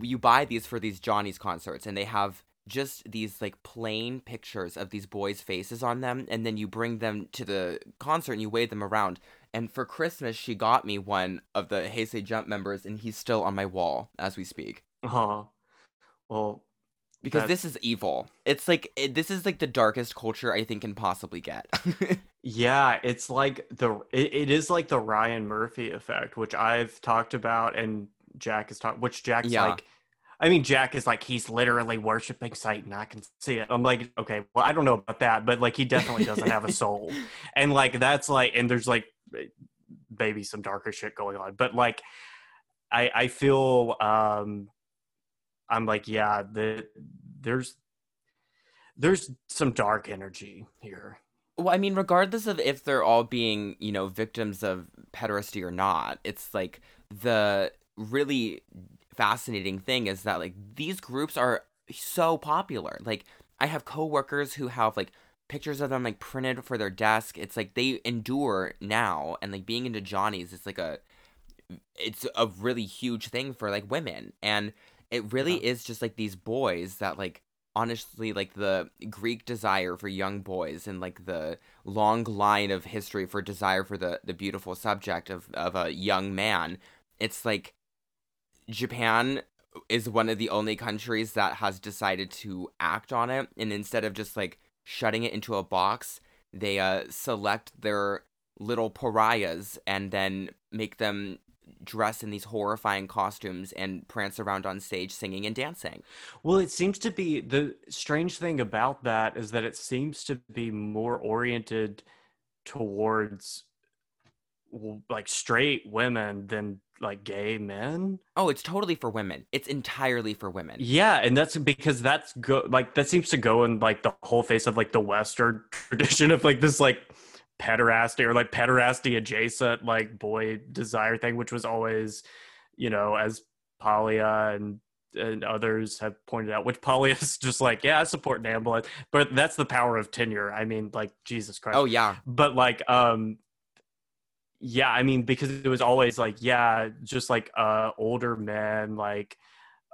you buy these for these Johnny's concerts. And they have just these like plain pictures of these boys' faces on them. And then you bring them to the concert and you wave them around and for Christmas she got me one of the Hey! Say! JUMP members and he's still on my wall as we speak uh-huh. well because That- this is evil. It's like it, this is like the darkest culture I think can possibly get. Yeah, it's like the it, it is like the Ryan Murphy effect, which I've talked about, and Jack is talking. Which Jack's Yeah. like, I mean, Jack is like he's literally worshiping Satan. I can see it. I'm like, okay, well, I don't know about that, but like he definitely doesn't have a soul, and like that's like, and there's like maybe some darker shit going on, but like, I I feel um, I'm like, yeah, the there's there's some dark energy here. well, I mean, regardless of if they're all being, you know, victims of pederasty or not, it's like the really fascinating thing is that like these groups are so popular. Like I have coworkers who have like pictures of them like printed for their desk. It's like they endure now and like being into Johnny's it's like a it's a really huge thing for like women and it really is just like these boys that like honestly like the greek desire for young boys and like the long line of history for desire for the the beautiful subject of of a young man it's like japan is one of the only countries that has decided to act on it and instead of just like shutting it into a box they uh select their little pariahs and then make them dress in these horrifying costumes and prance around on stage singing and dancing. Well, it seems to be the strange thing about that is that it seems to be more oriented towards like straight women than like gay men. Oh, it's totally for women. It's entirely for women. Yeah, and that's because that's go like that seems to go in like the whole face of like the Western tradition of like this like pederasty or like pederasty adjacent like boy desire thing, which was always, you know, as Paglia and and others have pointed out, which Paglia is just like, yeah, I support Nambla, but that's the power of tenure. I mean, like Jesus Christ Oh yeah. but like um yeah i mean because it was always like yeah just like uh older men like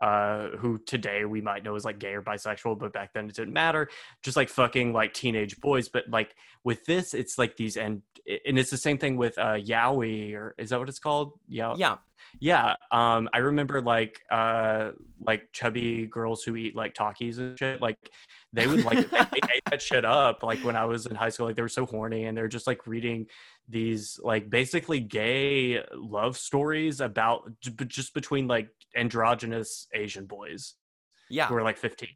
uh who today we might know as like gay or bisexual but back then it didn't matter just like fucking like teenage boys but like with this it's like these and and it's the same thing with uh yaoi or is that what it's called yeah Yeah. yeah um i remember like uh like chubby girls who eat like Takis and shit like they would like they ate that shit up like when i was in high school like they were so horny and they're just like reading these like basically gay love stories about just between like androgynous asian boys Yeah. who are like 15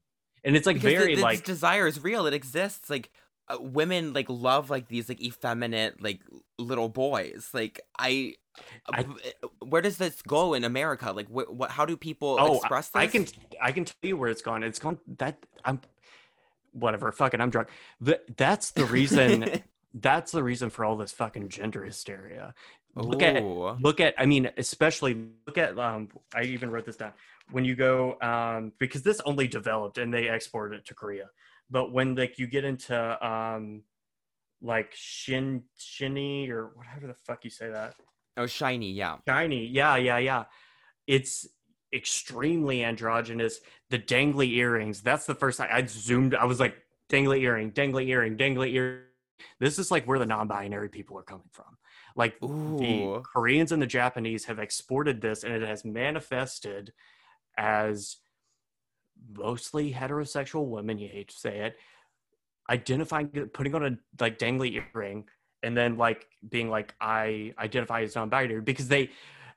and it's like because very the, like desire is real. It exists. Like uh, women like love like these like effeminate like little boys. Like I I, where does this go in America? Like wh- what? How do people oh express this? I can i can tell you where it's gone it's gone that i'm whatever fucking i'm drunk Th- that's the reason that's the reason for all this fucking gender hysteria look at Ooh. look at i mean especially look at um i even wrote this down when you go um because this only developed and they exported it to korea but when like you get into um like shin shinny or whatever the fuck you say that Oh, SHINee. Yeah. SHINee yeah yeah yeah it's extremely androgynous. The dangly earrings that's the first time i zoomed i was like dangly earring dangly earring dangly ear this is like where the non-binary people are coming from. Like the koreans and the japanese have exported this and it has manifested as mostly heterosexual women you hate to say it identifying putting on a like dangly earring and then like being like i identify as non-binary because they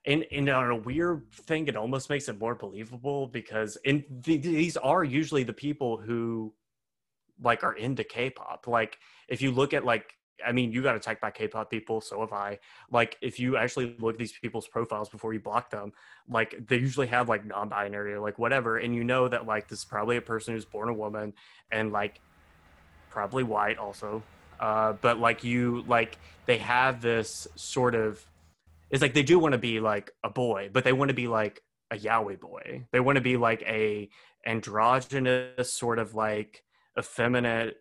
and, and on a weird thing it almost makes it more believable because in th- these are usually the people who like are into k-pop. Like if you look at like i mean you got attacked by k-pop people so have i. Like if you actually look at these people's profiles before you block them like they usually have like non-binary or like whatever and you know that like this is probably a person who's born a woman and like probably white also uh but like you like they have this sort of it's like they do want to be like a boy but they want to be like a yaoi boy. They want to be like a androgynous sort of like effeminate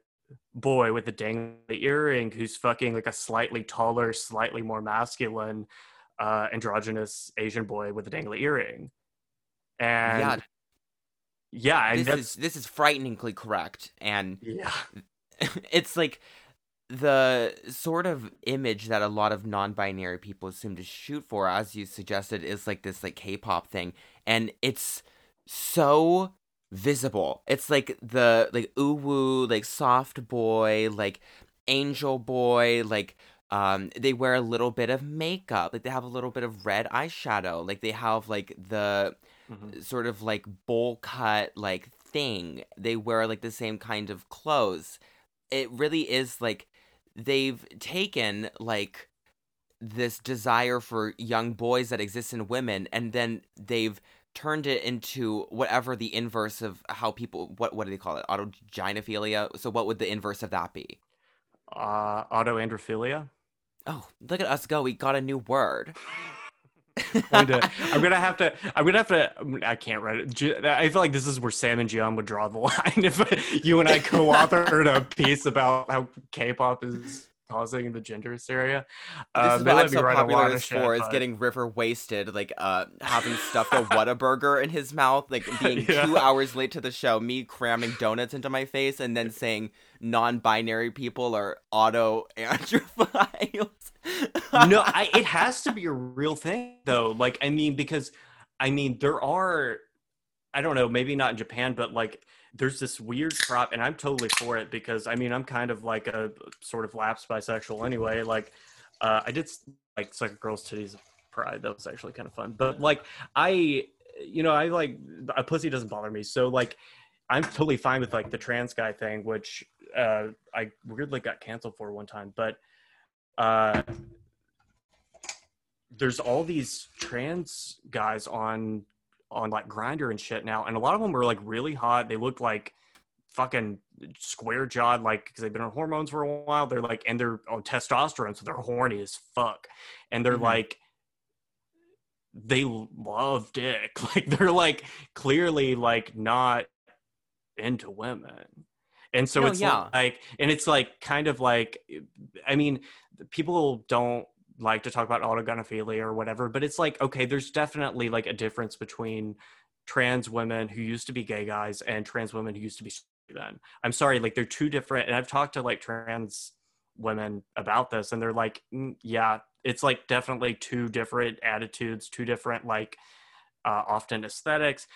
boy with a dangly earring who's fucking like a slightly taller slightly more masculine uh androgynous asian boy with a dangly earring. And yeah. yeah, and This is this is frighteningly correct, and yeah. it's like the sort of image that a lot of non-binary people seem to shoot for as you suggested is like this like k-pop thing. And it's so visible. It's like the like uwu like soft boy like angel boy like um they wear a little bit of makeup. Like they have a little bit of red eyeshadow. Like they have like the Mhm. sort of like bowl cut like thing. They wear like the same kind of clothes. It really is like they've taken like this desire for young boys that exists in women and then they've turned it into whatever the inverse of how people what what do they call it? Autogynephilia? So what would the inverse of that be? Uh autoandrophilia? Oh look at us go. We got a new word I'm gonna, I'm gonna have to. I'm gonna have to. I can't write it. I feel like this is where Sam and Gian would draw the line. If you and I co-authored a piece about how K-pop is causing the gender hysteria, this uh, is what I'm so popular shit, for is getting River wasted, like uh having stuffed a Whataburger in his mouth, like being Yeah. two hours late to the show, me cramming donuts into my face, and then saying non-binary people are auto androphiles. no, I, it has to be a real thing though. Like, I mean, because I mean, there are, I don't know, maybe not in Japan, but like, there's this weird crop, and I'm totally for it because I mean, I'm kind of like a sort of lapsed bisexual anyway. Like, uh, I did like suck girls' titties pride. That was actually kind of fun. But like, I, you know, I like a pussy doesn't bother me. So like, I'm totally fine with like the trans guy thing, which uh, I weirdly got canceled for one time, but uh there's all these trans guys on on like Grindr and shit now and a lot of them were like really hot. They looked like fucking square jawed like because they've been on hormones for a while. They're like and they're on testosterone so they're horny as fuck. And they're Mhm. like they love dick. Like they're like clearly like not into women. And so No, it's yeah. like and it's like kind of like i mean people don't like to talk about autogynephilia or whatever but it's like okay there's definitely like a difference between trans women who used to be gay guys and trans women who used to be men. I'm sorry like they're two different and i've talked to like trans women about this and they're like "Mm, yeah it's like definitely two different attitudes two different like uh, often aesthetics.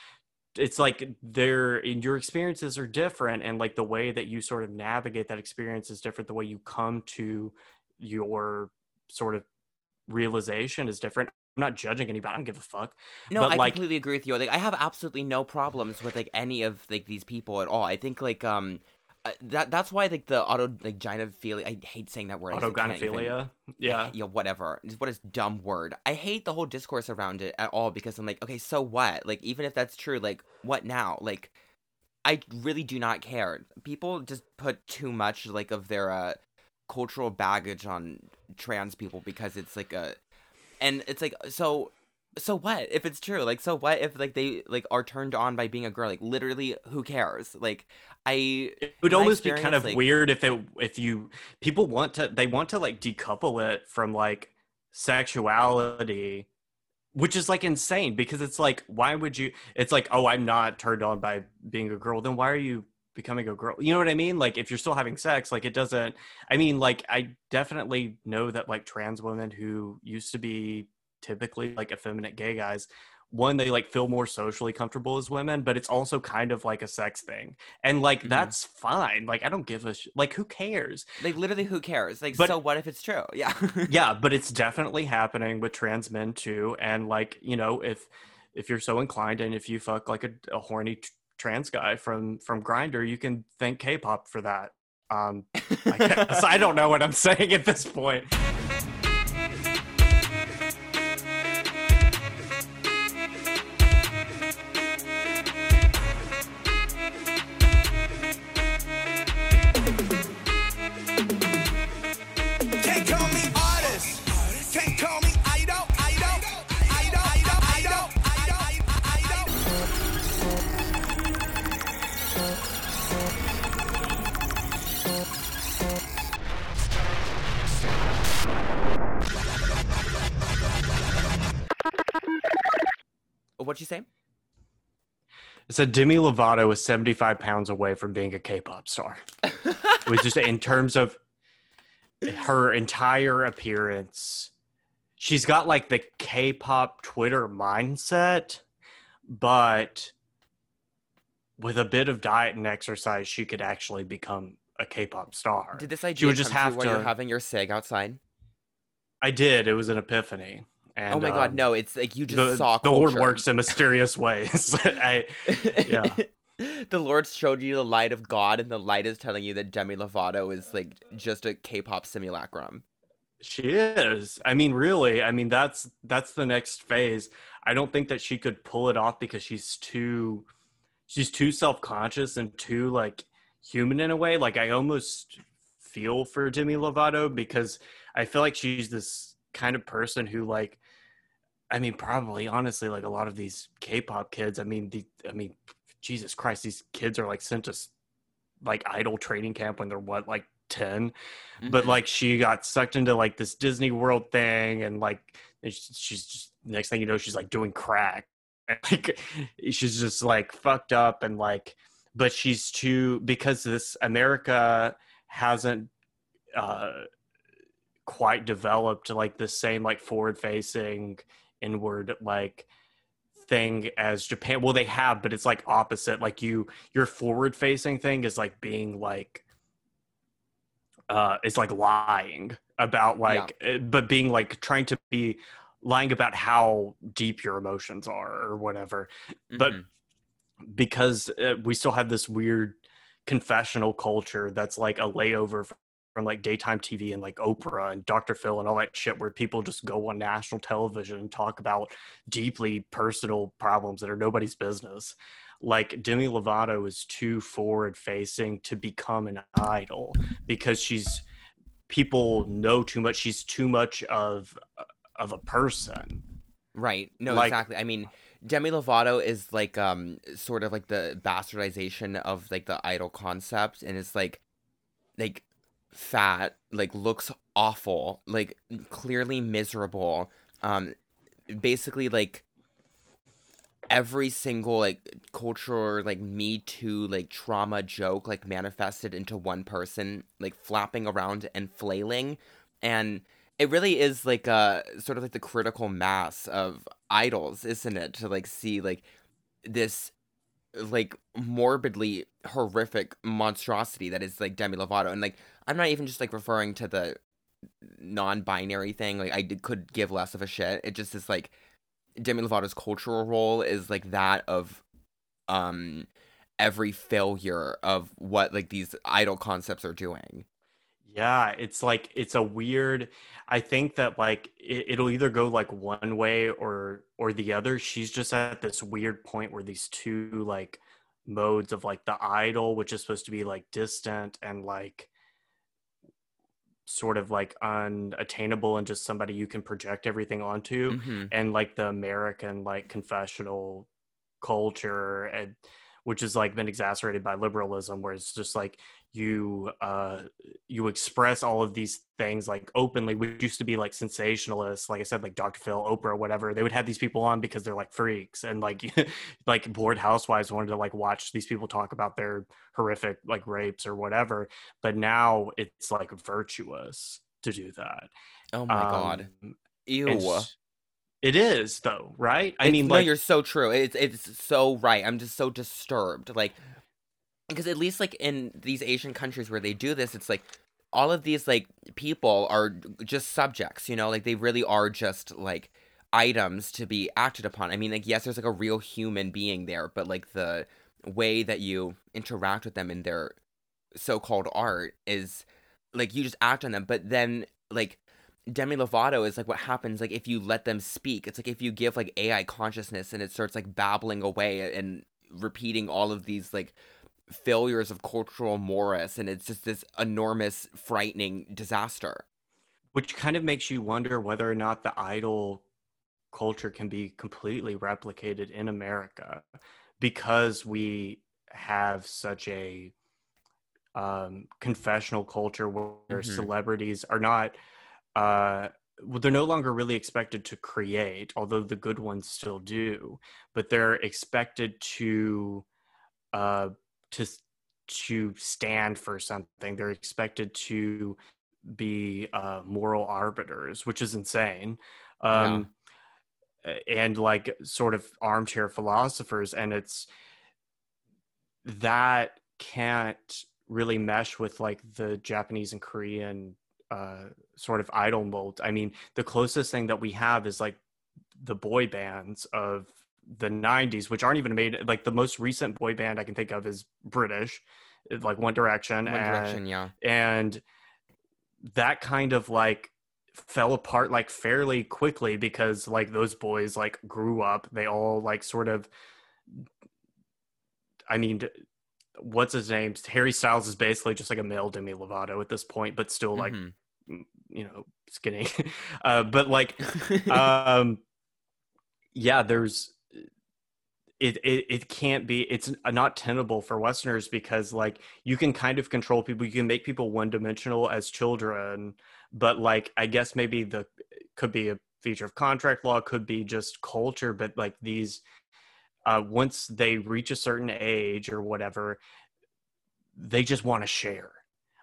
It's like their in your experiences are different and like the way that you sort of navigate that experience is different the way you come to your sort of realization is different i'm not judging anybody i don't give a fuck No, But, I like- completely agree with you. Like, I have absolutely no problems with like any of like these people at all. I think like um uh, that that's why like the auto like gynophilia. I hate saying that word. Just even- yeah yeah, whatever. What is dumb word? I hate the whole discourse around it at all because I'm like, okay, so what? Like, even if that's true, like, what now? Like, I really do not care. People just put too much like of their uh, cultural baggage on trans people because it's like a, and it's like so. So what if it's true? Like, so what if like they like are turned on by being a girl? Like, literally, who cares? Like, I it would almost be kind of like- weird if it if you people want to they want to like decouple it from like sexuality which is like insane because it's like why would you it's like oh i'm not turned on by being a girl then why are you becoming a girl you know what i mean like if you're still having sex like it doesn't i mean like i definitely know that like trans women who used to be typically like effeminate gay guys one they like feel more socially comfortable as women but it's also kind of like a sex thing and like Mhm. that's fine like i don't give a sh- like who cares like literally who cares? Like, But- so what if it's true? Yeah. yeah but it's definitely happening with trans men too and like you know if if you're so inclined and if you fuck like a, a horny trans guy from from Grindr you can thank k-pop for that um I, guess. I don't know what i'm saying at this point it said demi lovato is 75 pounds away from being a k-pop star. Which is in terms of her entire appearance she's got like the k-pop twitter mindset but with a bit of diet and exercise she could actually become a k-pop star. Did this idea would just come to you while you're to- having your sig outside? i did. It was an epiphany and oh my god, um, no! It's like you just the, saw the lord works in mysterious ways I, Yeah. the Lord showed you the light of God, and the light is telling you that Demi Lovato is like just a K-pop simulacrum. She is. I mean, really. I mean, that's that's the next phase. I don't think that she could pull it off because she's too she's too self-conscious and too like human in a way. Like I almost feel for Demi Lovato because I feel like she's this kind of person who like I mean, probably honestly like a lot of these K-pop kids, I mean, the I mean, Jesus Christ, these kids are like sent to like idol training camp when they're what like 10 but Mhm. like she got sucked into like this Disney World thing, and like and she's just next thing you know, she's like doing crack, and like she's just like fucked up, and like, but she's too because this America hasn't uh quite developed like the same like forward facing inward like thing as Japan. Well, they have, but it's like opposite. Like you, your forward facing thing is like being like uh it's like lying about like uh, but being like trying to be lying about how deep your emotions are or whatever but Mhm. because uh, we still have this weird confessional culture that's like a layover from like daytime TV and like Oprah and Dr. Phil and all that shit where people just go on national television and talk about deeply personal problems that are nobody's business. Like Demi Lovato is too forward facing to become an idol because she's people know too much. She's too much of of a person. Right. No, Like- exactly. I mean, Demi Lovato is like um sort of like the bastardization of like the idol concept and it's like like fat, like looks awful, like clearly miserable. Um basically like every single like cultural like me too like trauma joke like manifested into one person like flapping around and flailing and it really is like a sort of like the critical mass of idols isn't it to like see like this like morbidly horrific monstrosity that is like demi lovato and like i'm not even just like referring to the non-binary thing like i did, could give less of a shit it just is like demi lovato's cultural role is like that of um every failure of what like these idol concepts are doing Yeah, it's like it's a weird. I think that like it, it'll either go like one way or or the other. She's just at this weird point where these two like modes of like the idol, which is supposed to be like distant and like sort of like unattainable and just somebody you can project everything onto, Mhm. and like the American like confessional culture and which has like been exacerbated by liberalism where it's just like you uh you express all of these things like openly we used to be like sensationalists like i said like dr phil oprah whatever they would have these people on because they're like freaks and like like bored housewives wanted to like watch these people talk about their horrific like rapes or whatever but now it's like virtuous to do that oh my god Um, ew it is though right i It's- mean no, like you're so true. It's it's so right. I'm just so disturbed. Like, because at least like in these Asian countries where they do this, it's like all of these like people are just subjects. You know, like they really are just like items to be acted upon. I mean, like yes, there's like a real human being there, but like the way that you interact with them in their so-called art is like you just act on them. But then like Demi Lovato is like what happens like if you let them speak. It's like if you give like AI consciousness and it starts like babbling away and repeating all of these like failures of cultural Morris and it's just this enormous frightening disaster. which kind of makes you wonder whether or not the idol culture can be completely replicated in America because we have such a um, confessional culture where Mhm. celebrities are not uh, well, they're no longer really expected to create, although the good ones still do, but they're expected to uh, to to stand for something. They're expected to be uh, moral arbiters, which is insane. Um, a- And like sort of armchair philosophers, and it's that can't really mesh with like the Japanese and Korean uh, sort of idol mold. I mean, the closest thing that we have is like the boy bands of the 90s, which aren't even made like the most recent boy band I can think of is British, like One Direction. One and- Direction, yeah. and that kind of like fell apart like fairly quickly because like those boys like grew up they all like sort of i mean what's his name harry styles is basically just like a male demi lovato at this point but still like Mhm. you know skinny uh but like um yeah there's it, it it can't be it's not tenable for westerners because like you can kind of control people you can make people one dimensional as children but like i guess maybe the could be a feature of contract law could be just culture but like these uh once they reach a certain age or whatever they just want to share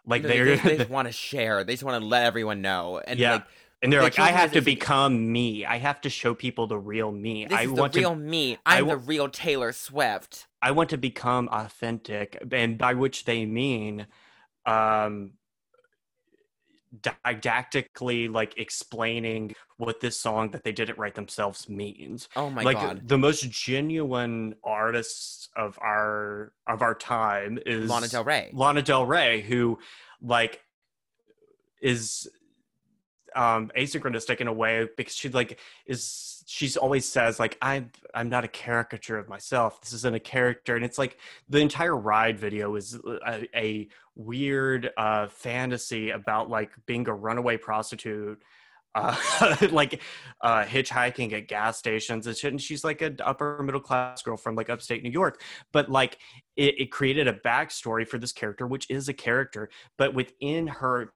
like No, they, they're they, just want to share. They just want to let everyone know. And Yeah. like and they're the like i have to become me i have to show people the real me this i is want the real to me. I'm wa- the real Taylor Swift. I want to become authentic, and by which they mean um, didactically, like explaining what this song that they didn't write themselves means. Oh my like god. the most genuine artists of our of our time is Lana Del Rey. Lana Del Rey, who like is um asynchronistic in a way because she like is she's always says like i'm i'm not a caricature of myself. This isn't a character. And it's like the entire ride video is a, a weird uh fantasy about like being a runaway prostitute uh like uh hitchhiking at gas stations and shit. And she's like an upper middle class girl from like upstate new york. But like it, it created a backstory for this character which is a character. But within her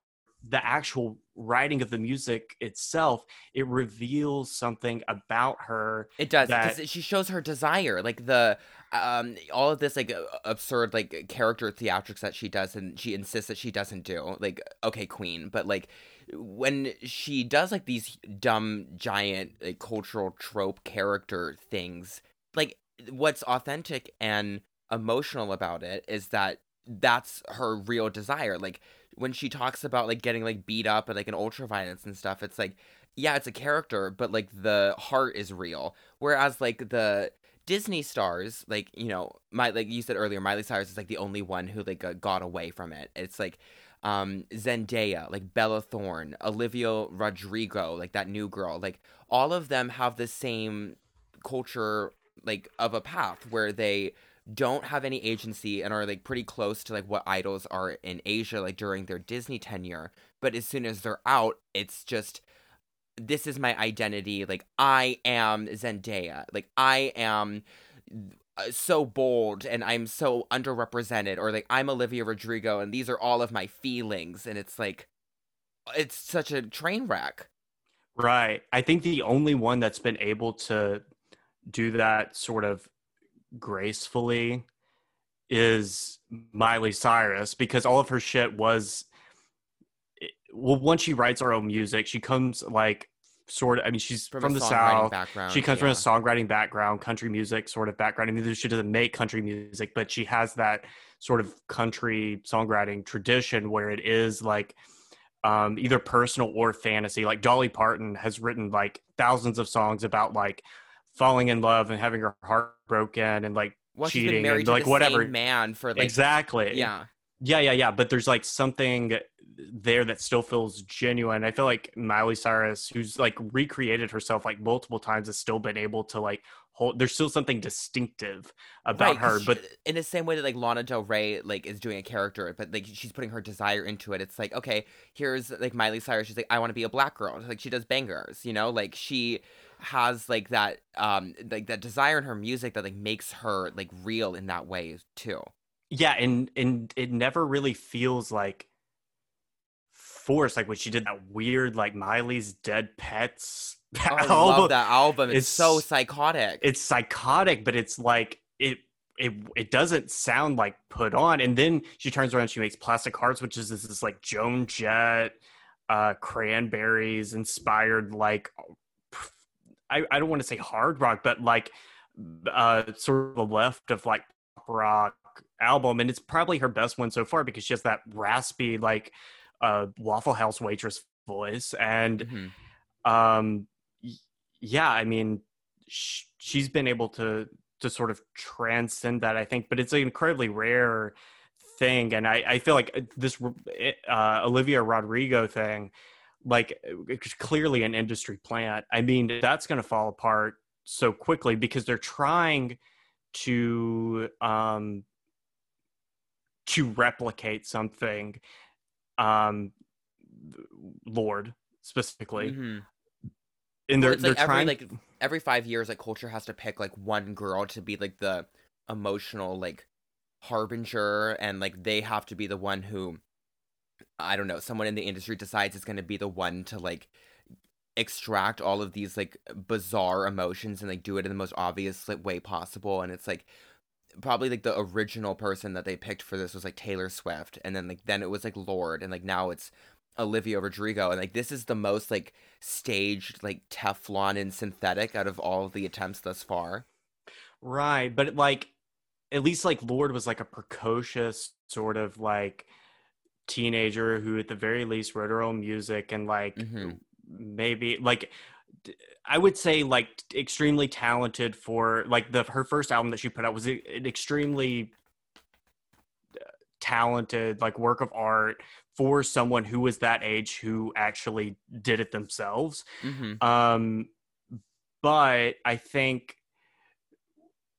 the actual writing of the music itself it reveals something about her It does because she shows her desire, like the um all of this like uh, absurd like character theatrics that she does, and she insists that she doesn't do. Like, okay, Queen, but like when she does like these dumb giant like cultural trope character things, like what's authentic and emotional about it is that that's her real desire. Like when she talks about like getting like beat up and like an ultraviolence and stuff, it's like yeah, it's a character, but like the heart is real. Whereas like the Disney stars, like you know, my like you said earlier, Miley Cyrus is like the only one who like uh, got away from it. It's like um Zendaya, like Bella Thorne, Olivia Rodrigo, like that new girl, like all of them have the same culture like of a path where they don't have any agency and are like pretty close to like what idols are in Asia like during their Disney tenure. But as soon as they're out it's just this is my identity. Like I am Zendaya. Like I am uh, so bold and I'm so underrepresented. Or like I'm Olivia Rodrigo and these are all of my feelings. And it's like it's such a train wreck. Right. I think the only one that's been able to do that sort of gracefully is Miley Cyrus because all of her shit was well once she writes her own music she comes like sort of I mean she's from, from, the songwriting south. background she comes from a songwriting background country music sort of background. I mean she doesn't make country music but she has that sort of country songwriting tradition where it is like um, either personal or fantasy. Like Dolly Parton has written like thousands of songs about like falling in love and having her heart broken and like well, cheating and like whatever. man for like exactly. yeah Yeah, yeah, yeah. But there's like something there that still feels genuine. I feel like Miley Cyrus, who's like recreated herself like multiple times, has still been able to like hold. There's still something distinctive about Right, her. she- But in the same way that like Lana Del Rey like is doing a character, but like she's putting her desire into it. It's like okay, here's like Miley Cyrus. She's like, I want to be a black girl. Like she does bangers, you know. Like she has like that um like that desire in her music that like makes her like real in that way too. yeah, and and it never really feels like forced. Like when she did that weird like Miley's Dead Pets Oh, I album. love that album. It's, It's- so psychotic. it's psychotic, but it's like it it it doesn't sound like put on. And then she turns around, and she makes Plastic Hearts, which is this, this like Joan Jett, uh, Cranberries inspired like I I don't want to say hard rock, but like uh sort of the left of like pop rock album, and it's probably her best one so far because she has that raspy like uh Waffle House waitress voice and Mhm. um yeah i mean sh- she's been able to to sort of transcend that i think but it's an incredibly rare thing and i i feel like uh, this uh olivia rodrigo thing like clearly an industry plant i mean that's going to fall apart so quickly because they're trying to um to replicate something um Lorde specifically Mhm. and they're it's they're like every trying like every five years, like culture has to pick like one girl to be like the emotional like harbinger, and like they have to be the one who, I don't know, someone in the industry decides is going to be the one to like extract all of these like bizarre emotions and like do it in the most obvious like, way possible, and it's like probably like the original person that they picked for this was like Taylor Swift, and then like then it was like Lorde, and like now it's Olivia Rodrigo, and like this is the most like staged, like Teflon and synthetic out of all of the attempts thus far. right but like at least like Lorde was like a precocious sort of like teenager who at the very least wrote her own music and like Mhm. maybe like I would say like extremely talented for like the her first album that she put out was an extremely uh, talented like work of art for someone who was that age who actually did it themselves. hmm Um, but I think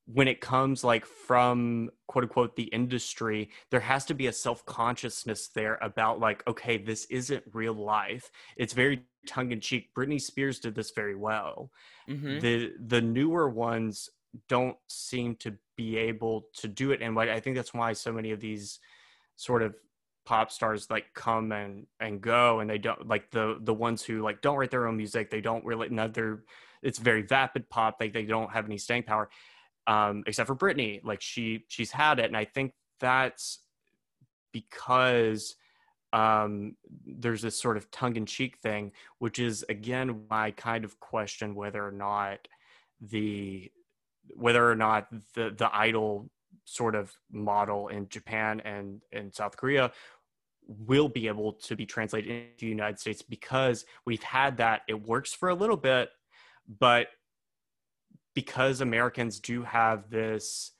when it comes like from quote unquote the industry, there has to be a self consciousness there about like, okay, this isn't real life. It's very tongue in cheek. Britney Spears did this very well. hmm The the newer ones don't seem to be able to do it, and I think that's why so many of these sort of pop stars like come and and go and they don't like the the ones who like don't write their own music they don't really another it's very vapid pop like they don't have any staying power um except for Britney. like she she's had it and I think that's because um there's this sort of tongue-in-cheek thing which is again why I kind of question whether or not the whether or not the the idol sort of model in Japan and and South Korea will be able to be translated into the United States because we've had that. It works for a little bit, but because Americans do have this,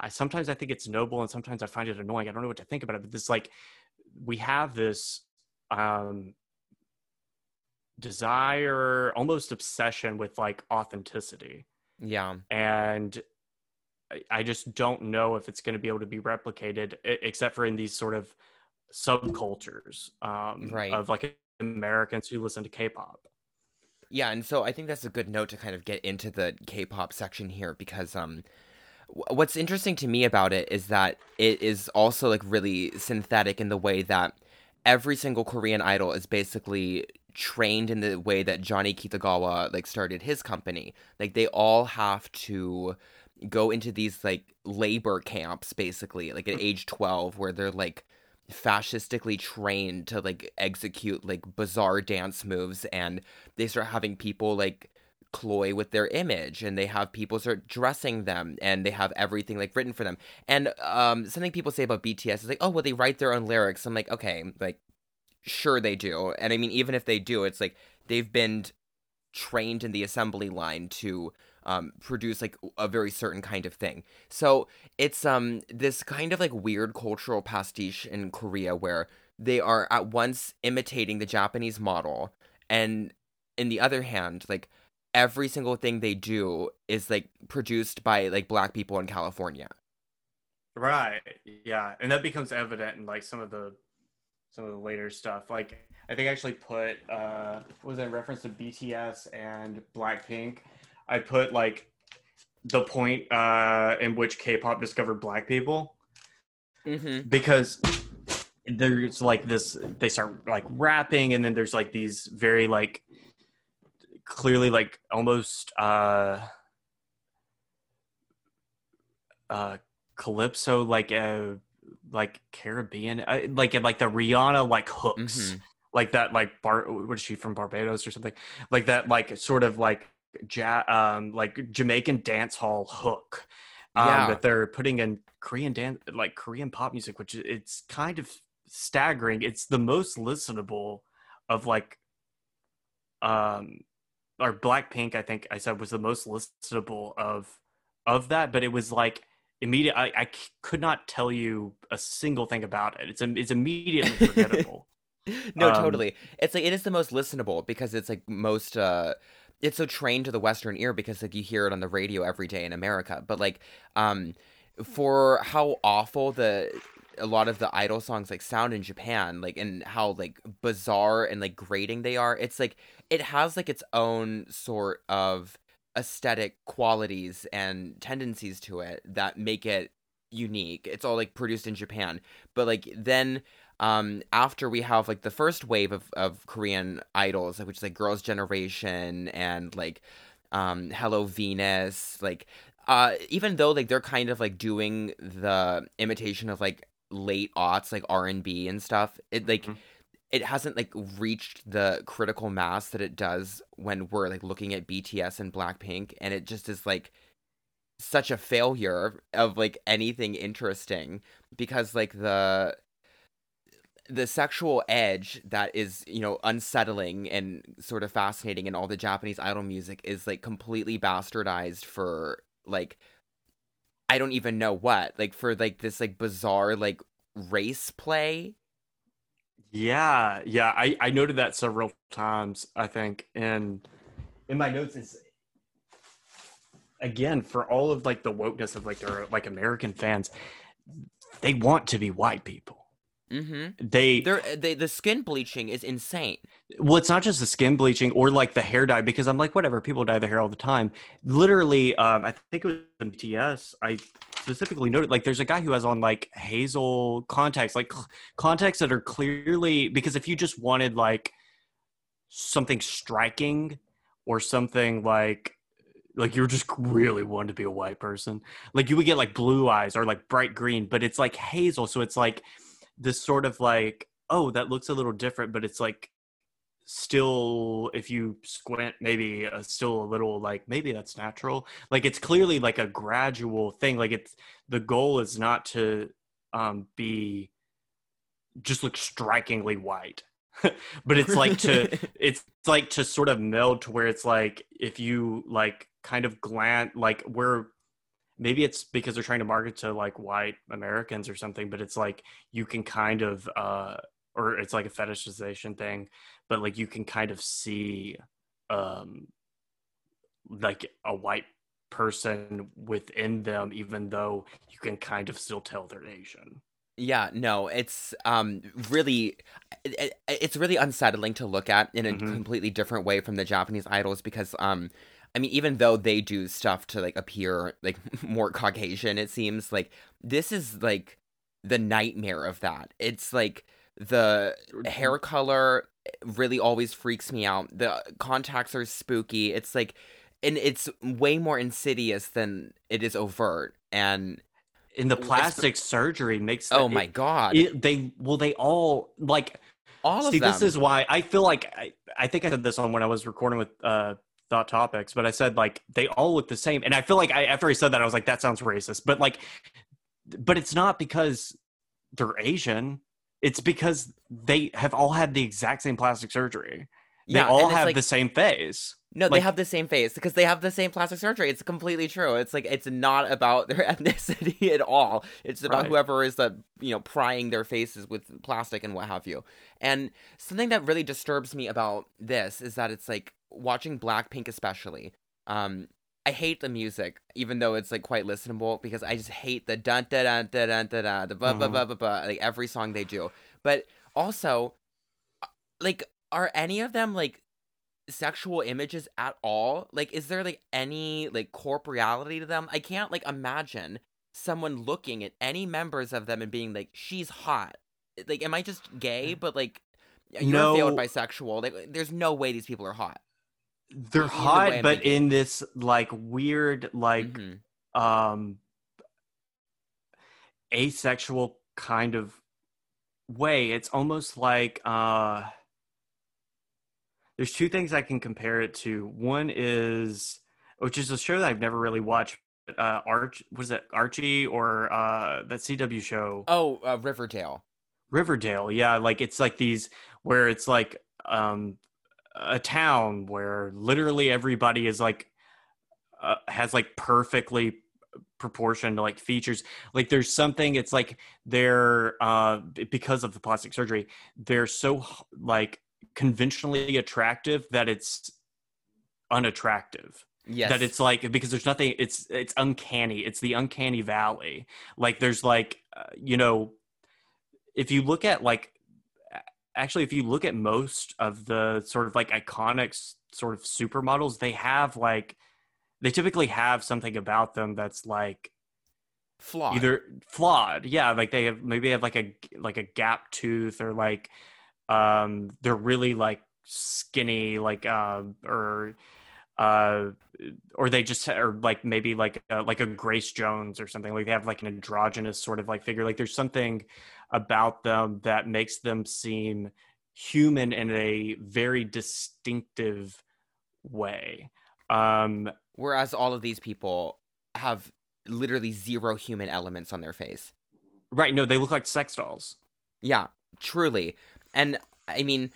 I sometimes I think it's noble and sometimes I find it annoying. I don't know what to think about it, but this like we have this um desire, almost obsession with like authenticity Yeah. and I- I just don't know if it's going to be able to be replicated, except for in these sort of subcultures um, Right. of like Americans who listen to K-pop. Yeah, and so I think that's a good note to kind of get into the K-pop section here because um what's interesting to me about it is that it is also like really synthetic in the way that every single Korean idol is basically trained in the way that Johnny Kitagawa like started his company. Like they all have to go into these like labor camps basically like at age 12 where they're like fascistically trained to like execute like bizarre dance moves and they start having people like cloy with their image and they have people start dressing them and they have everything like written for them. And um something people say about bts is like oh well they write their own lyrics. I'm like okay like sure they do. And i mean even if they do it's like they've been trained in the assembly line to um, produce like a very certain kind of thing. So it's um this kind of like weird cultural pastiche in Korea where they are at once imitating the Japanese model and in the other hand like every single thing they do is like produced by like black people in California. Right. Yeah, and that becomes evident in like some of the some of the later stuff. Like I think I actually put uh was in reference to BTS and Blackpink. I put like the point uh in which K-pop discovered black people Mm-hmm. because there's like this they start like rapping and then there's like these very like clearly like almost uh uh calypso like uh like caribbean uh, like like the rihanna like hooks Mhm. like that like bar what is she from barbados or something like that like sort of like ja- um like jamaican dance hall hook um, Yeah. that they're putting in korean dance like korean pop music which it's kind of staggering it's the most listenable of like um or blackpink i think i said was the most listenable of of that but it was like immediate I, I could not tell you a single thing about it it's it's immediately forgettable no, Um, totally. It's like it is the most listenable because it's like most uh it's so trained to the western ear because like you hear it on the radio every day in America. But like um for how awful the a lot of the idol songs like sound in Japan, like and how like bizarre and like grating they are, it's like it has like its own sort of aesthetic qualities and tendencies to it that make it unique. It's all like produced in Japan. But like then um after we have like the first wave of, of korean idols like, which is like girls generation and like um hello venus like uh even though like they're kind of like doing the imitation of like late aughts like r&b and stuff it like Mhm. it hasn't like reached the critical mass that it does when we're like looking at bts and blackpink and it just is like such a failure of like anything interesting because like the the sexual edge that is you know unsettling and sort of fascinating in all the japanese idol music is like completely bastardized for like i don't even know what like for like this like bizarre like race play Yeah, yeah, I I noted that several times. I think, and in my notes is again for all of like the wokeness of like their like American fans, they want to be white people. Mm-hmm. They They're they, the skin bleaching is insane. well, it's not just the skin bleaching or like the hair dye because I'm like whatever, people dye their hair all the time. Literally, um, I think it was in BTS. I specifically noted like there's a guy who has on like hazel contacts, like contacts that are clearly because if you just wanted like something striking or something like like you're just really wanting to be a white person like you would get like blue eyes or like bright green but it's like hazel so it's like this sort of like oh that looks a little different but it's like still if you squint maybe uh, still a little like maybe that's natural. Like it's clearly like a gradual thing like it's the goal is not to um be just look strikingly white but it's like to it's like to sort of meld to where it's like if you like kind of glance like where maybe it's because they're trying to market to like white Americans or something, but it's like you can kind of uh or it's like a fetishization thing, but like you can kind of see um like a white person within them even though you can kind of still tell they're Asian. Yeah, no, it's um really it, it- it's really unsettling to look at in a Mhm. completely different way from the Japanese idols because um I mean even though they do stuff to like appear like more Caucasian it seems like this is like the nightmare of that. It's like the hair color really always freaks me out. The contacts are spooky. It's like and it's way more insidious than it is overt and In the plastic surgery makes oh it- my god. it- they well they all like all of See, them. this is why I feel like I, I think I said this on when I was recording with uh Thought Topics, but I said like they all look the same, and I feel like I after I said that I was like that sounds racist, but like, but it's not because they're Asian. It's because they have all had the exact same plastic surgery. They Yeah, all have like- the same face. No, they have the same face because they have the same plastic surgery. It's completely true. It's like it's not about their ethnicity at all. It's about Right. whoever is the you know prying their faces with plastic and what have you. And something that really disturbs me about this is that it's like watching Blackpink especially. Um, I hate the music, even though it's like quite listenable because I just hate the dun dun dun dun dun dun dun the ba ba ba ba ba like every song they do. But also, uh, like, are any of them like sexual images at all? Like, is there like any like corporeality to them? I can't like imagine someone looking at any members of them and being like, "She's hot." Like, am I just gay? But like, you're a failed No. bisexual. Like, there's no way these people are hot. They're hot, but in this like weird like Mhm. um asexual kind of way. It's almost like uh there's two things i can compare it to. One is which is a show that i've never really watched uh arch was it archie or uh that cw show? Oh, uh, Riverdale. Riverdale, yeah, like it's like these where it's like um a town where literally everybody is like uh, has like perfectly proportioned like features. Like there's something it's like they're uh because of the plastic surgery, they're so like conventionally attractive that it's unattractive Yes. that it's like because there's nothing it's it's uncanny it's the uncanny valley like there's like uh, you know if you look at like actually if you look at most of the sort of like iconic sort of supermodels they have like they typically have something about them that's like flawed. either flawed yeah like they have maybe they have like a like a gap tooth or like um they're really like skinny like um or uh or they just or like maybe like uh, like a grace jones or something like they have like an androgynous sort of like figure like there's something about them that makes them seem human in a very distinctive way um Whereas all of these people have literally zero human elements on their face. right no they look like sex dolls Yeah, truly. And I mean,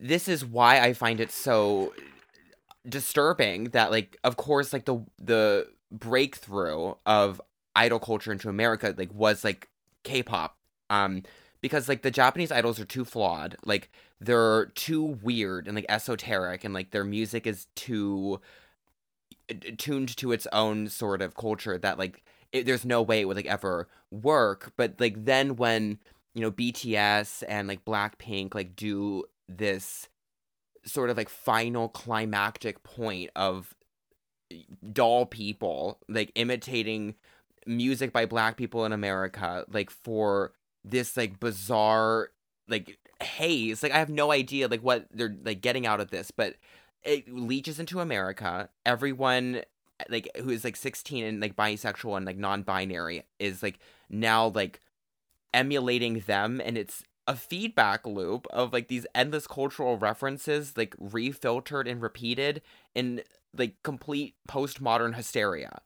this is why I find it so disturbing that like of course like the the breakthrough of idol culture into America like was like K-pop. Um because like the Japanese idols are too flawed. Like they're too weird and like esoteric and like their music is too uh, tuned to its own sort of culture that like it, there's no way it would like ever work. But like then when you know BTS and like Blackpink like do this sort of like final climactic point of doll people like imitating music by black people in America like for this like bizarre like haze like I have no idea like what they're like getting out of this but it leaches into America. Everyone like who is like 16 and like bisexual and like non-binary is like now like emulating them and it's a feedback loop of like these endless cultural references like refiltered and repeated in like complete postmodern hysteria.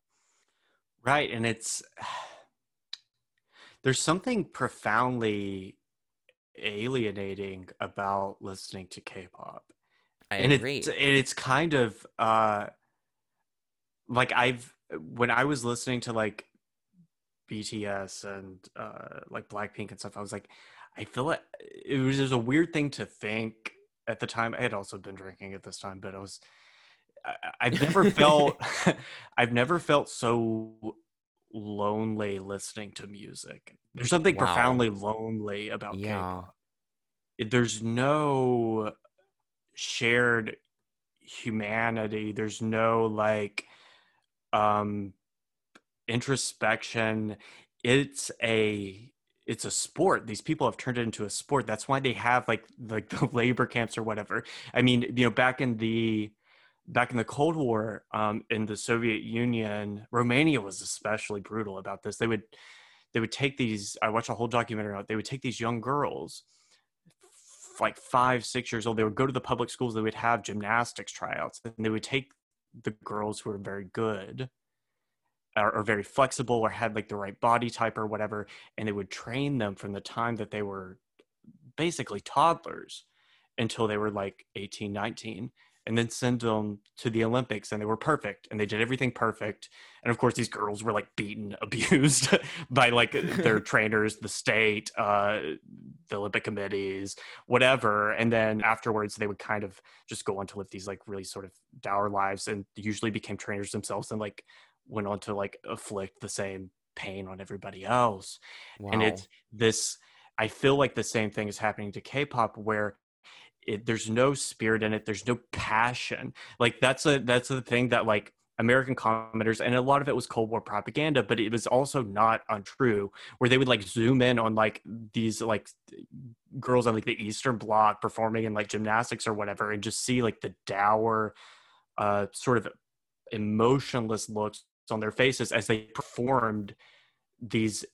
Right, and it's there's something profoundly alienating about listening to K-pop. i and agree it's and it's kind of uh like I've when I was listening to like BTS and uh like Blackpink and stuff, I was like, I feel like it was just a weird thing to think at the time. I had also been drinking at this time, but I was I, I've never felt I've never felt so lonely listening to music. There's something Wow. profoundly lonely about Yeah. K-pop. There's no shared humanity. There's no like um introspection. It's a it's a sport. These people have turned it into a sport. That's why they have like like the labor camps or whatever. I mean, you know, back in the back in the Cold War, um, in the Soviet Union, Romania was especially brutal about this. They would they would take these. I watched a whole documentary on it. They would take these young girls, f- like five, six years old. They would go to the public schools. They would have gymnastics tryouts, and they would take the girls who were very good or, or very flexible or had like the right body type or whatever, and they would train them from the time that they were basically toddlers until they were like 18, 19 and then send them to the Olympics, and they were perfect, and they did everything perfect. And of course, these girls were like beaten, abused by like their trainers, the state, uh, the Olympic committees, whatever. And then afterwards, they would kind of just go on to live these like really sort of dour lives, and usually became trainers themselves, and like went on to like afflict the same pain on everybody else. wow. And it's this. I feel like the same thing is happening to K-pop, where it, there's no spirit in it there's no passion. Like that's a that's the thing that like american commenters and a lot of it was cold war propaganda but it was also not untrue where they would like zoom in on like these like girls on like the eastern bloc performing in like gymnastics or whatever and just see like the dour uh sort of emotionless looks on their faces as they performed these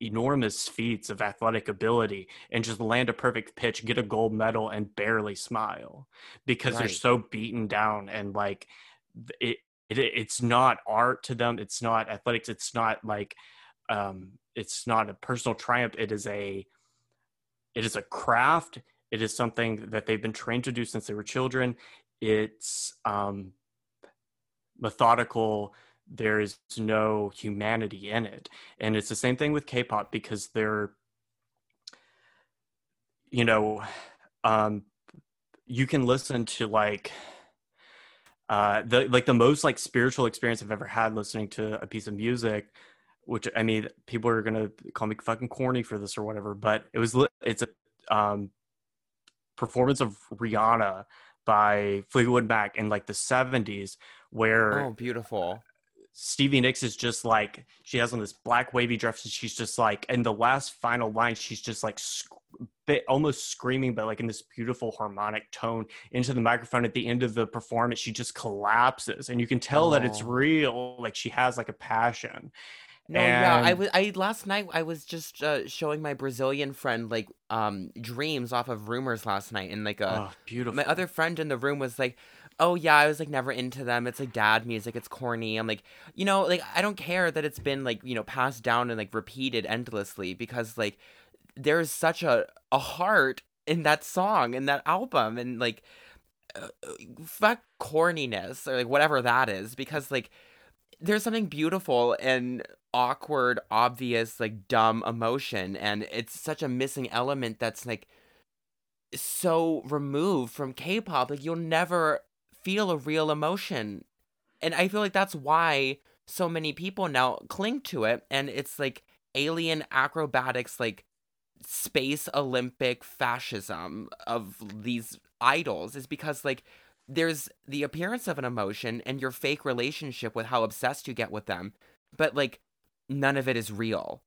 enormous feats of athletic ability and just land a perfect pitch, get a gold medal, and barely smile because they're so beaten down and like it, it it's not art to them. It's not athletics. It's not like um it's not a personal triumph. It is a it is a craft. It is something that they've been trained to do since they were children. It's um methodical there is no humanity in it. And it's the same thing with k-pop because they're you know um you can listen to like uh the like the most like spiritual experience i've ever had listening to a piece of music which i mean people are gonna call me fucking corny for this or whatever but it was it's a um performance of Rhiannon by fleetwood mac in like the 70s where oh beautiful Stevie Nicks is just like she has on this black wavy dress and she's just like in the last final line she's just like sc- bit, almost screaming but like in this beautiful harmonic tone into the microphone at the end of the performance she just collapses and you can tell that it's Oh. real like she has like a passion No, yeah, I was. I last night I was just uh, showing my Brazilian friend like um dreams off of Rumours last night, and like a oh beautiful my other friend in the room was like, "Oh yeah, I was like never into them. It's like dad music. It's corny." I'm like, you know, like I don't care that it's been like you know passed down and like repeated endlessly because like there's such a a heart in that song in that album and like uh, fuck corniness or like whatever that is because like there's something beautiful and awkward, obvious, like dumb emotion, and it's such a missing element that's like so removed from K-pop. Like you'll never feel a real emotion, and I feel like that's why so many people now cling to it, and it's like alien acrobatics, like space Olympic fascism of these idols, is because like there's the appearance of an emotion and your fake relationship with how obsessed you get with them, but like none of it is real.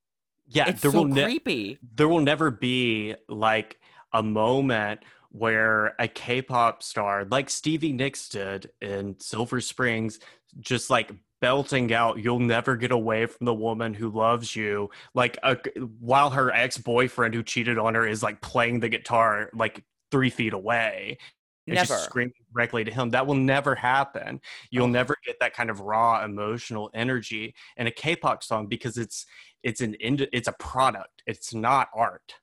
Yeah, it's there so will ne- creepy. there will never be like a moment where a K-pop star like Stevie Nicks did in Silver Springs just like belting out you'll never get away from the woman who loves you like a, while her ex-boyfriend who cheated on her is like playing the guitar like 3 feet away and Never. just screaming directly to him that will never happen you'll Oh. never get that kind of raw emotional energy in a K-pop song because it's it's an it's a product it's not art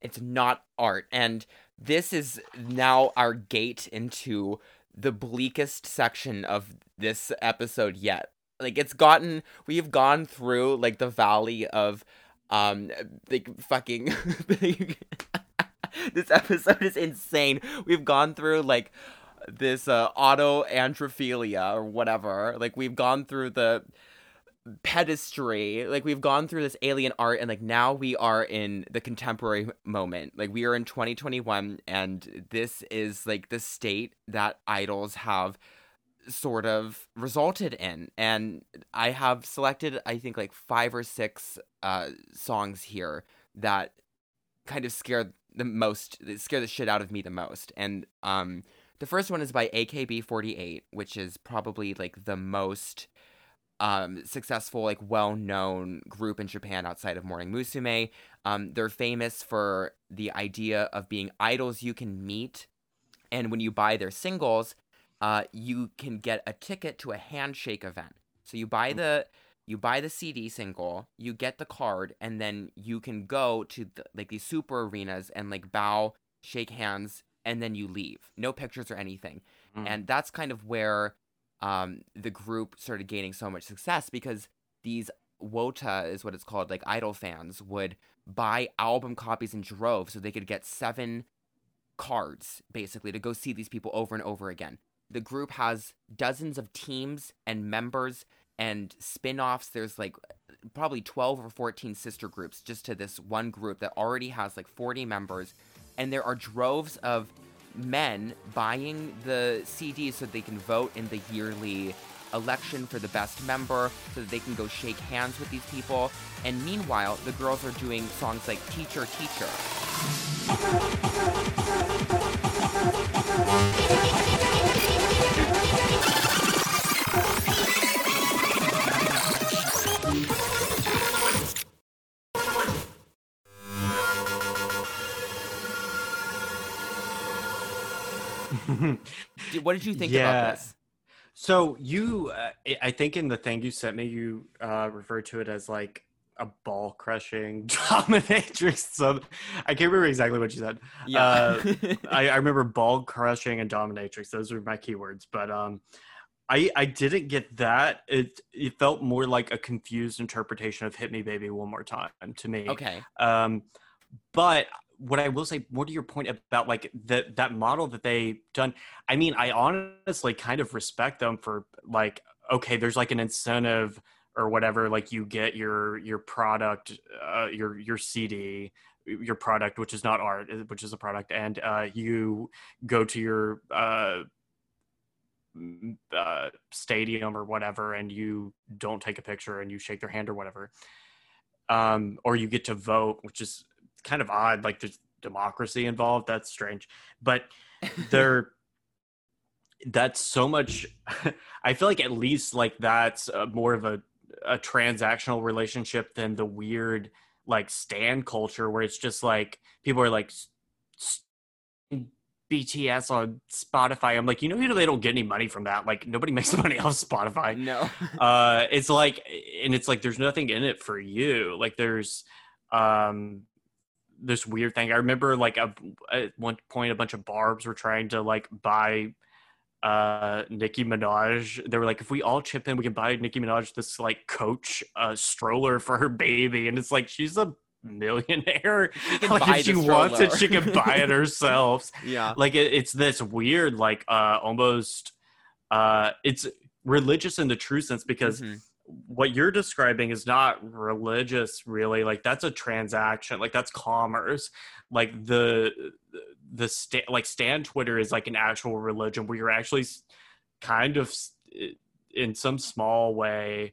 It's not art. And this is now our gate into the bleakest section of this episode yet. Like it's gotten we've gone through like the valley of um like fucking this episode is insane. We've gone through like this uh auto androphilia or whatever. Like we've gone through the pedestry. Like we've gone through this alien art and like now we are in the contemporary moment. Like we are in 2021 and this is like the state that idols have sort of resulted in. And i have selected i think like five or six uh songs here that kind of scare the most scare the shit out of me the most. And um the first one is by akb48 which is probably like the most um, successful, like well-known group in Japan outside of Morning Musume. Um, they're famous for the idea of being idols you can meet, and when you buy their singles, uh, you can get a ticket to a handshake event. So you buy the you buy the CD single, you get the card, and then you can go to the, like these super arenas and like bow, shake hands, and then you leave. No pictures or anything. Mm. And that's kind of where um, the group started gaining so much success because these Wota is what it's called, like idol fans would buy album copies in droves so they could get seven cards basically to go see these people over and over again. The group has dozens of teams and members and spin-offs. There's like probably 12 or 14 sister groups just to this one group that already has like 40 members and there are droves of men buying the CDs so they can vote in the yearly election for the best member so that they can go shake hands with these people. And meanwhile, the girls are doing songs like Teacher, Teacher. What did you think Yeah. about this? So you, uh, I- think in the thing you sent me, you uh, referred to it as like a ball crushing dominatrix. So I can't remember exactly what you said. Uh, I, I remember ball crushing and dominatrix. Those were my keywords. But um, I I didn't get that. It it felt more like a confused interpretation of "Hit Me, Baby, One More Time" to me. okay. Um, but what I will say, more to your point about like that that model that they done. I mean, I honestly kind of respect them for like, okay, there's like an incentive or whatever. Like you get your your product, uh, your your CD, your product, which is not art, uh, which is a product, and uh, you go to your uh, uh, stadium or whatever, and you don't take a picture and you shake their hand or whatever um, or you get to vote, which is kind of odd. Like there's democracy involved. That's strange, but they're that's so much. I feel like at least like that's uh more of a a transactional relationship than the weird like stan culture where it's just like people are like BTS on Spotify. I'm like, you know, they don't get any money from that. Like nobody makes money off Spotify No. uh it's like and it's like there's nothing in it for you like there's um this weird thing i remember like a, at one point a bunch of barbs were trying to like buy uh Nicki Minaj. They were like, if we all chip in, we can buy Nicki Minaj this like coach uh stroller for her baby. And it's like she's a millionaire. like if she the wants it, she can buy it herself. Yeah. like it, it's this weird, like uh almost uh it's religious in the true sense because Mhm. What you're describing is not religious really like that's a transaction like that's commerce like the the sta- like stan twitter is like an actual religion where you're actually kind of in some small way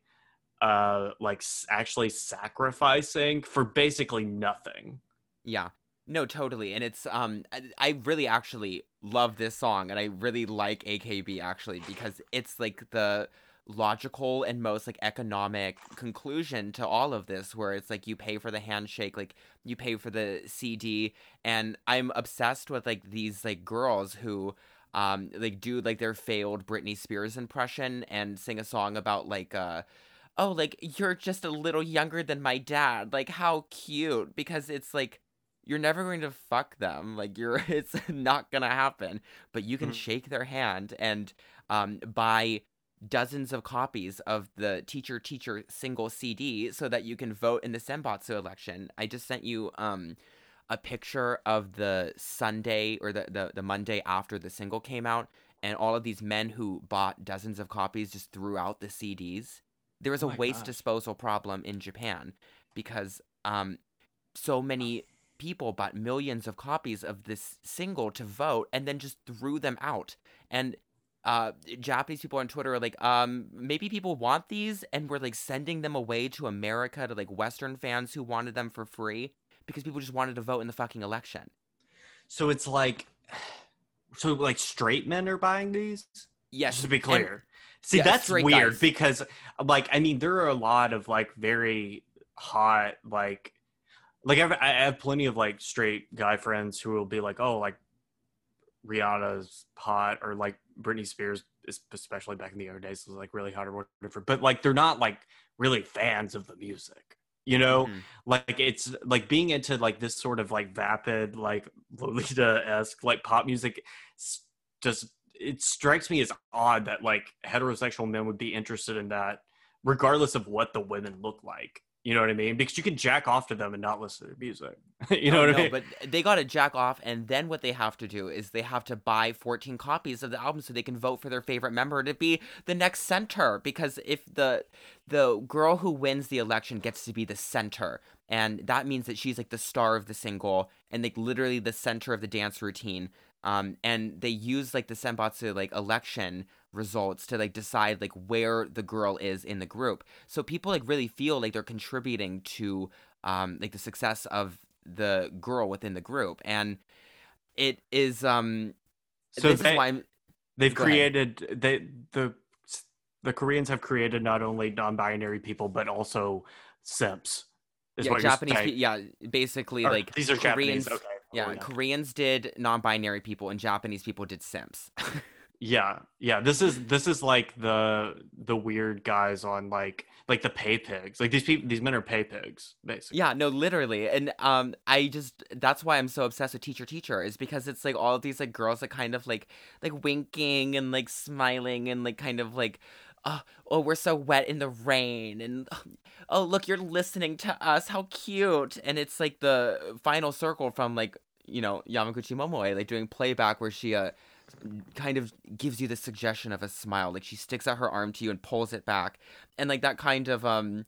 uh like actually sacrificing for basically nothing Yeah. No, totally. And it's um I really actually love this song and I really like AKB actually because it's like the logical and most like economic conclusion to all of this where it's like you pay for the handshake, like you pay for the CD and I'm obsessed with like these like girls who um like do like their failed Britney Spears impression and sing a song about like uh oh like you're just a little younger than my dad. Like how cute. Because it's like you're never going to fuck them. Like you're it's not gonna happen. But you can Mhm. shake their hand and um buy dozens of copies of the teacher teacher single cd so that you can vote in the senbatsu election. I just sent you um a picture of the sunday or the, the the monday after the single came out and all of these men who bought dozens of copies just threw out the cds there was a Oh my waste gosh. disposal problem in japan because um so many people bought millions of copies of this single to vote and then just threw them out. And uh japanese people on twitter are like um maybe people want these and we're like sending them away to america to like western fans who wanted them for free because people just wanted to vote in the fucking election. So it's like so like straight men are buying these? Yes. Just to be and- clear. See yeah, that's weird guys. because like i mean there are a lot of like very hot like like I've, i have plenty of like straight guy friends who will be like oh like rihanna's hot or like britney spears especially back in the other days was like really hot or whatever but like they're not like really fans of the music you know Mhm. like it's like being into like this sort of like vapid like lolita-esque like pop music just it strikes me as odd that like heterosexual men would be interested in that regardless of what the women look like you know what i mean because you can jack off to them and not listen to music you know Oh, what no, i mean but they got to jack off, and then what they have to do is they have to buy 14 copies of the album so they can vote for their favorite member to be the next center. Because if the the girl who wins the election gets to be the center, and that means that she's like the star of the single and like literally the center of the dance routine. Um, and they use like the senbatsu like election results to like decide like where the girl is in the group. So people like really feel like they're contributing to um like the success of the girl within the group and it is um So this they- is why I'm, they've ahead. created they the the koreans have created not only non-binary people but also simps yeah japanese pe- yeah basically Or like these are koreans japanese okay yeah koreans did non-binary people and japanese people did simps Yeah, yeah. This is this is like the the weird guys on like like the pay pigs. Like these people, these men are pay pigs, basically. yeah no literally and um i just that's why i'm so obsessed with teacher teacher is because it's like all these like girls that kind of like like winking and like smiling and like kind of like oh, oh we're so wet in the rain and oh look you're listening to us how cute and it's like the final circle from like you know yamaguchi momoe like doing playback where she uh kind of gives you the suggestion of a smile like she sticks out her arm to you and pulls it back and like that kind of um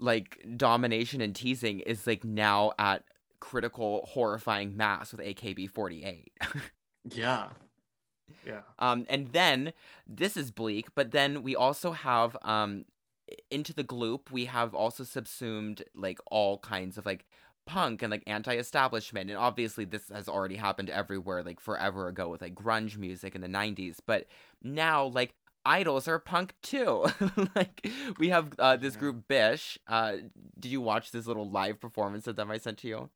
like domination and teasing is like now at critical horrifying mass with AKB48. yeah, yeah. um and then this is bleak, but then we also have um into the gloop we have also subsumed like all kinds of like punk and like anti-establishment and obviously this has already happened everywhere like forever ago with like grunge music in the 90s but now like idols are punk too like we have uh, this group bish uh did you watch this little live performance of them i sent to you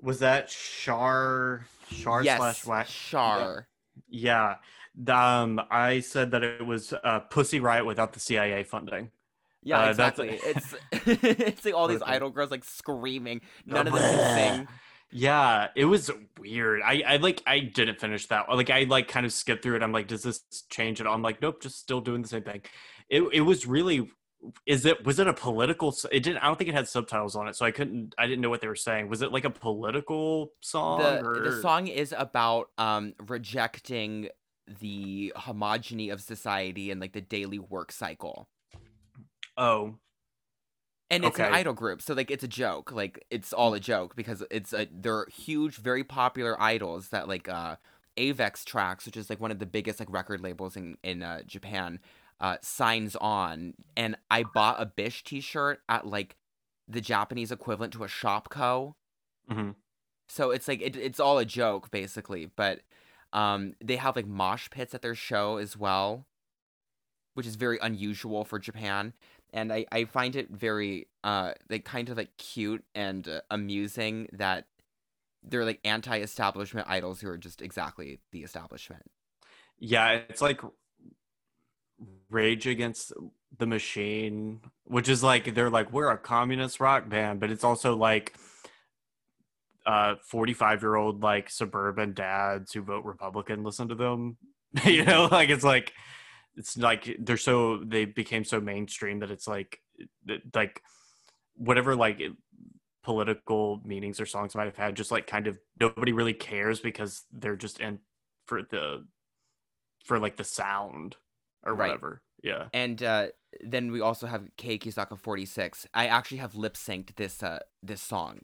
Was that Char Char yes slash Wax? Char. Yeah. Um, I said that it was uh, Pussy Riot without the CIA funding. Yeah, Uh, that's- exactly. it's it's like all these idol girls like screaming. None of them can sing. Yeah, it was weird. I, I like I didn't finish that. Like I like kind of skipped through it. I'm like, does this change at all? I'm like, nope, just still doing the same thing. It it was really is it was it a political it didn't I don't think it had subtitles on it, so I couldn't I didn't know what they were saying. Was it like a political song the or the song is about um rejecting the homogeny of society and like the daily work cycle. Oh, And it's an idol group, so like it's a joke. Like it's all a joke because it's a they're huge, very popular idols that like uh Avex Trax, which is like one of the biggest like record labels in in uh, Japan, uh signs on. And I bought a Bish T-shirt at like the Japanese equivalent to a Shopko. mhm. So it's like it, it's all a joke basically, but um they have like mosh pits at their show as well, which is very unusual for Japan. And I, I find it very uh like kind of like cute and uh, amusing that they're like anti-establishment idols who are just exactly the establishment. yeah, it's like Rage Against the Machine, which is like they're like we're a communist rock band, but it's also like uh 45 year old like suburban dads who vote Republican listen to them. you know, like it's like it's like they're so they became so mainstream that it's like like whatever like political meanings or songs might have had just like kind of nobody really cares because they're just in for the for like the sound or Right. whatever. Yeah. And uh then we also have Keyakizaka 46. I actually have lip synced this uh this song,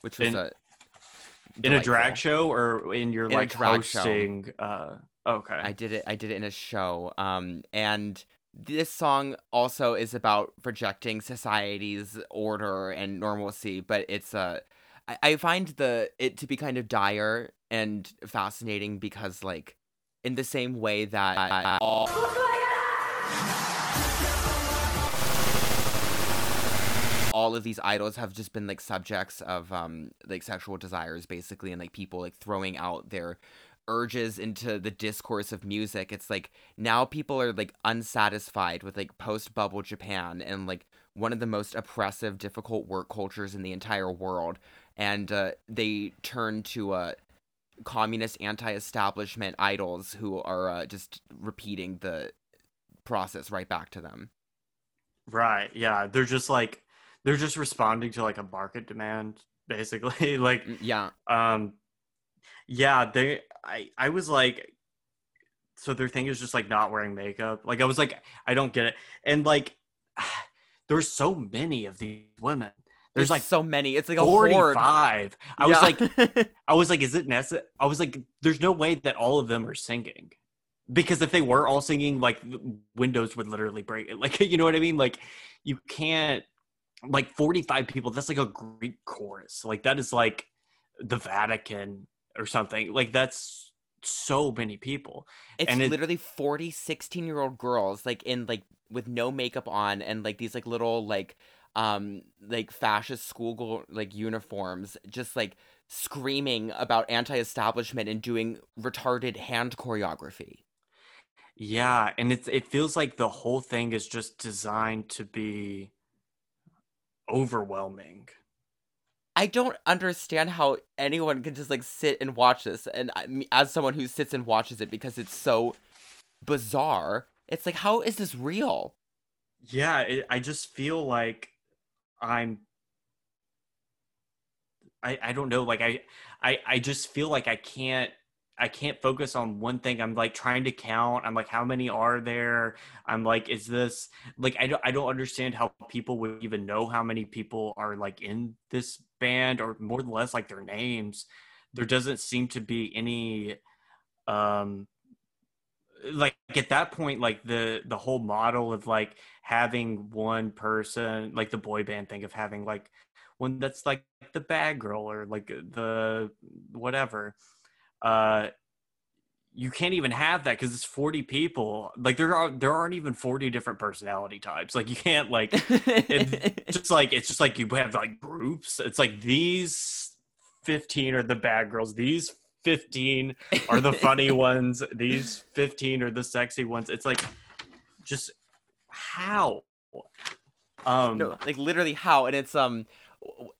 which was In- a In a drag show or in your In like drag show. hosting uh okay. I did it. I did it in a show. Um, and this song also is about rejecting society's order and normalcy, but it's Uh, I, find the it to be kind of dire and fascinating because, like, in the same way that all. all of these idols have just been like subjects of um like sexual desires basically and like people like throwing out their urges into the discourse of music it's like now people are like unsatisfied with like post bubble japan and like one of the most oppressive difficult work cultures in the entire world and uh, they turn to uh communist anti-establishment idols who are uh, just repeating the process right back to them Right. Yeah. They're just like they're just responding to like a market demand, basically. like Mm, yeah um yeah, they I I was like so their thing is just like not wearing makeup. Like I was like, I don't get it. And like there's so many of these women. There's like so many it's like a horde 45. I was like I was like, is it necessary? I was like, there's no way that all of them are singing. Because if they were all singing, like windows would literally break. Like, you know what I mean? Like, you can't, like, 45 people, that's like a Greek chorus. Like, that is like the Vatican or something. Like, that's so many people. It's And it- literally 40, 16 year old girls, like in like with no makeup on and like these like little like um like fascist school like uniforms, just like screaming about anti-establishment and doing retarded hand choreography. Yeah. And it's, it feels like the whole thing is just designed to be overwhelming. I don't understand how anyone can just like sit and watch this, and I, as someone who sits and watches it because it's so bizarre, it's like how is this real? yeah it, i just feel like i'm I, I don't know like I, I i just feel like i can't i can't focus on one thing. I'm like trying to count. I'm like how many are there? I'm like is this like i don't i don't understand how people would even know how many people are like in this band or more or less like their names. There doesn't seem to be any um like at that point like the the whole model of like having one person like the boy band thing of having like one that's like the bad girl or like the whatever uh you can't even have that because it's 40 people. Like there are there aren't even 40 different personality types. Like you can't like it's just like it's just like you have like groups. It's like these 15 are the bad girls. These 15 are the funny ones. These 15 are the sexy ones. It's like just how? Um no, like literally how, and it's um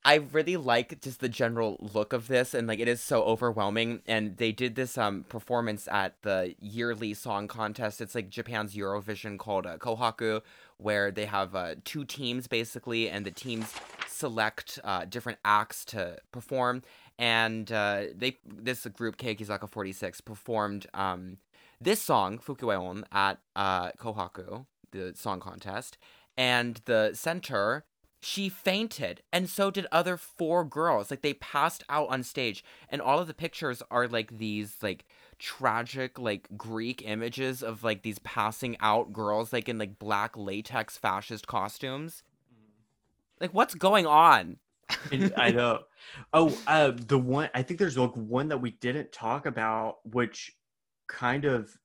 I really like just the general look of this, and like it is so overwhelming. And they did this um performance at the yearly song contest. It's like Japan's Eurovision called uh, Kohaku, where they have uh, two teams basically, and the teams select uh, different acts to perform. And uh, they this group Keyakizaka Forty Six performed um this song Fukyowaon at uh, Kohaku, the song contest, and the center she fainted and so did other four girls. Like they passed out on stage and all of the pictures are like these like tragic like greek images of like these passing out girls like in like black latex fascist costumes. Like what's going on? I know. Oh, uh, the one I think there's like one that we didn't talk about, which kind of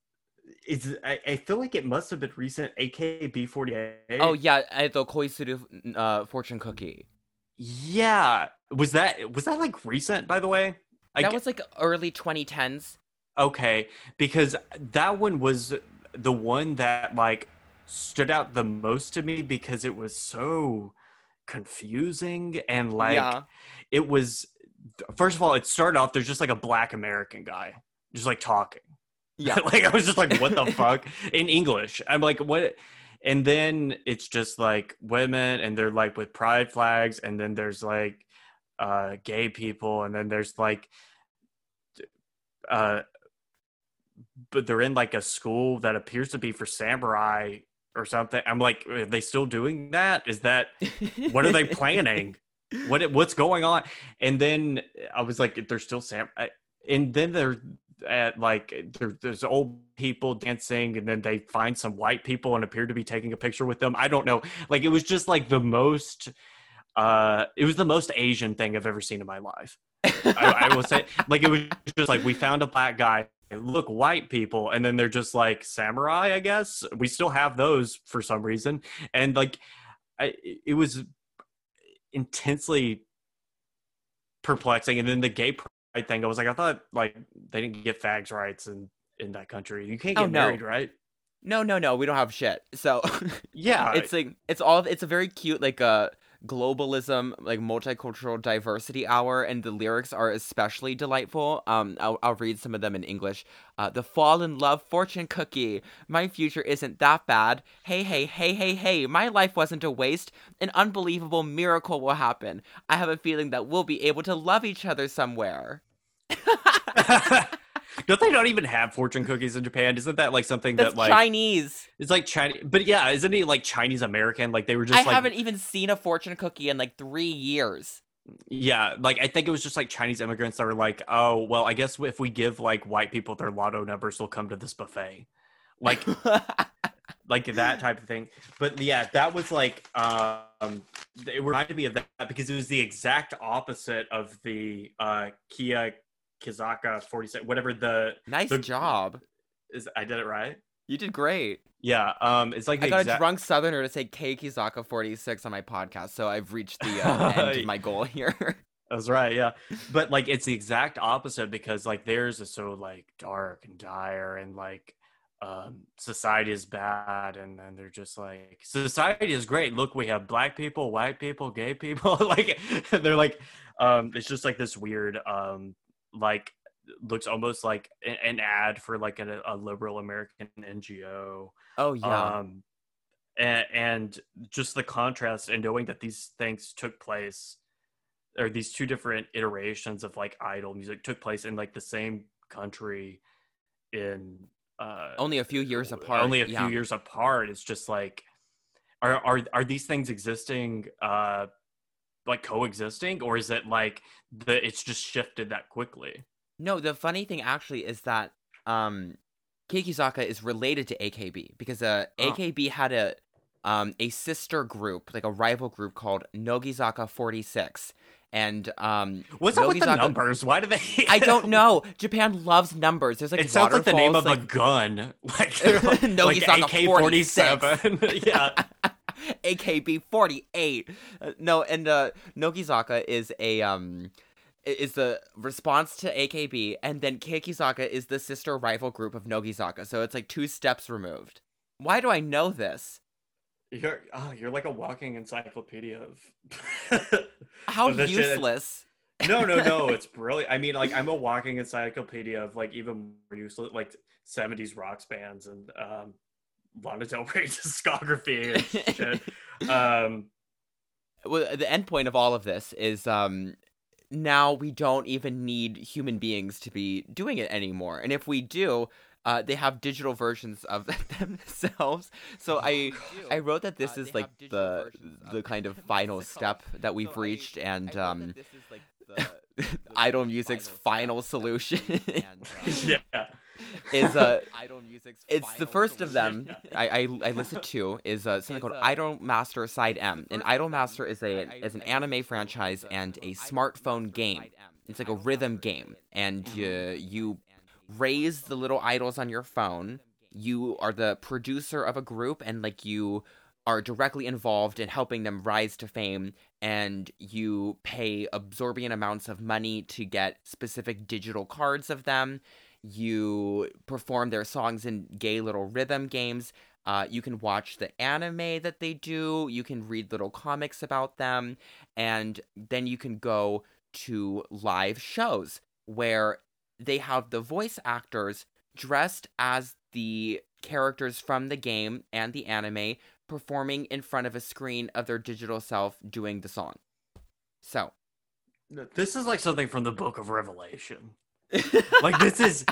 is. I, I feel like it must have been recent. AKB forty eight. oh yeah uh, the koisuru uh fortune cookie yeah. Was that was that like recent? By the way, I that g- was like early 2010s okay because that one was the one that like stood out the most to me because it was so confusing and like yeah it was first of all it started off there's just like a black american guy just like talking yeah. Like i was just like what the fuck? In english. I'm like what? And then it's just like women and they're like with pride flags and then there's like uh gay people and then there's like uh but they're in like a school that appears to be for samurai or something. I'm like are they still doing that? Is that what are they planning? What what's going on? And then i was like they're still sam and then they're at like there, there's old people dancing and then they find some white people and appear to be taking a picture with them. I don't know. Like it was just like the most uh it was the most asian thing i've ever seen in my life. I, I will say like it was just like we found a black guy look white people and then they're just like samurai i guess? We still have those for some reason. And like I, it was intensely perplexing. And then the gay pride thing i was like i thought like they didn't get fags rights in in that country. You can't Oh, get no. married right? No no no. We don't have shit. So yeah. it's like it's all it's a very cute like uh globalism like multicultural diversity hour and the lyrics are especially delightful. Um i'll, I'll read some of them in english. Uh the fall in love fortune cookie. My future isn't that bad. Hey hey hey hey hey. My life wasn't a waste. An unbelievable miracle will happen. I have a feeling that we'll be able to love each other somewhere don't they not even have fortune cookies in japan isn't that like something that's that like chinese it's like chinese but yeah isn't he like chinese american like they were just i like haven't even seen a fortune cookie in like three years Yeah, like I think it was just like Chinese immigrants that were like, "Oh, well, I guess if we give like white people their lotto numbers, they'll come to this buffet." Like like that type of thing. But yeah, that was like um it reminded me of that because it was the exact opposite of the uh Kia Kizaka 47 whatever the nice The- job is I did it right? you did great Yeah, um it's like I got exact a drunk southerner to say Keyakizaka 46 on my podcast, so I've reached the uh, end of my goal here. That's right, yeah. But like it's the exact opposite because like theirs is so like dark and dire and like um society is bad and then they're just like society is great. Look, we have black people, white people, gay people. like they're like um it's just like this weird um like looks almost like an ad for like a, a liberal American NGO oh yeah. um and, and just the contrast and knowing that these things took place or these two different iterations of like idol music took place in like the same country in uh only a few years apart. only a few years apart it's just like are are are these things existing uh like coexisting or is it like the it's just shifted that quickly No, the funny thing actually is that um Keyakizaka is related to AKB because uh Oh. AKB had a um a sister group, like a rival group called Nogizaka 46. And um what's up with the numbers why do they I don't know. Japan loves numbers. There's like it sounds like the name of waterfalls, a gun like, like, like Nogizaka ak-47 yeah AKB 48. Uh, no, and uh, Nogizaka is a um is the response to AKB, and then Keyakizaka is the sister rival group of Nogizaka. So it's like two steps removed. Why do I know this? You're oh, you're like a walking encyclopedia of How of the shit. useless. No, no, no. It's brilliant. I mean, like I'm a walking encyclopedia of like even more useless like 70s rock bands and um Lana Del Rey discography and shit. Um well, the end point of all of this is um now we don't even need human beings to be doing it anymore. And if we do uh, they have digital versions of themselves. So i i wrote that this is like the the kind of final step that we've reached and um idol music's final solution. yeah. Is uh it's the first of them. I, I I listed two is uh, something called Idol Master Side M. And Idol Master is a is an anime franchise and a smartphone game. It's like a rhythm game, and uh, you raise the little idols on your phone. You are the producer of a group, and like you are directly involved in helping them rise to fame. And you pay absorbent amounts of money to get specific digital cards of them you perform their songs in gay little rhythm games. Uh, you can watch the anime that they do. You can read little comics about them. And then you can go to live shows where they have the voice actors dressed as the characters from the game and the anime performing in front of a screen of their digital self doing the song. So, This is like something from the book of Revelation. Like this is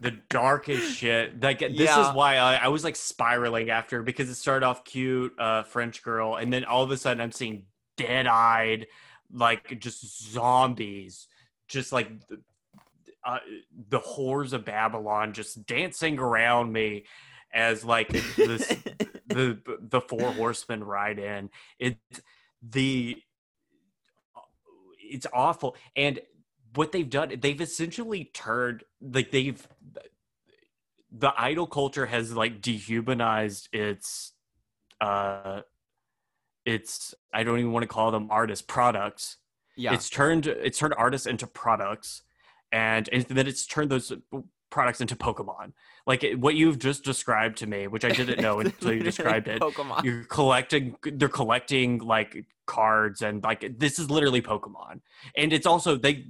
the darkest shit. Like this Yeah. is why I, I was like spiraling after because it started off cute, uh, French girl, and then all of a sudden I'm seeing dead-eyed, like just zombies, just like the, uh, the whores of Babylon, just dancing around me as like this the the four horsemen ride in. It's the it's awful and what they've done they've essentially turned like they've the idol culture has like dehumanized its uh it's i don't even want to call them artists products yeah. it's turned it's turned artists into products and, and then it's turned those products into pokemon like it- what you've just described to me which i didn't know until you described it Pokemon. you're collecting they're collecting like cards and like this is literally pokemon and it's also they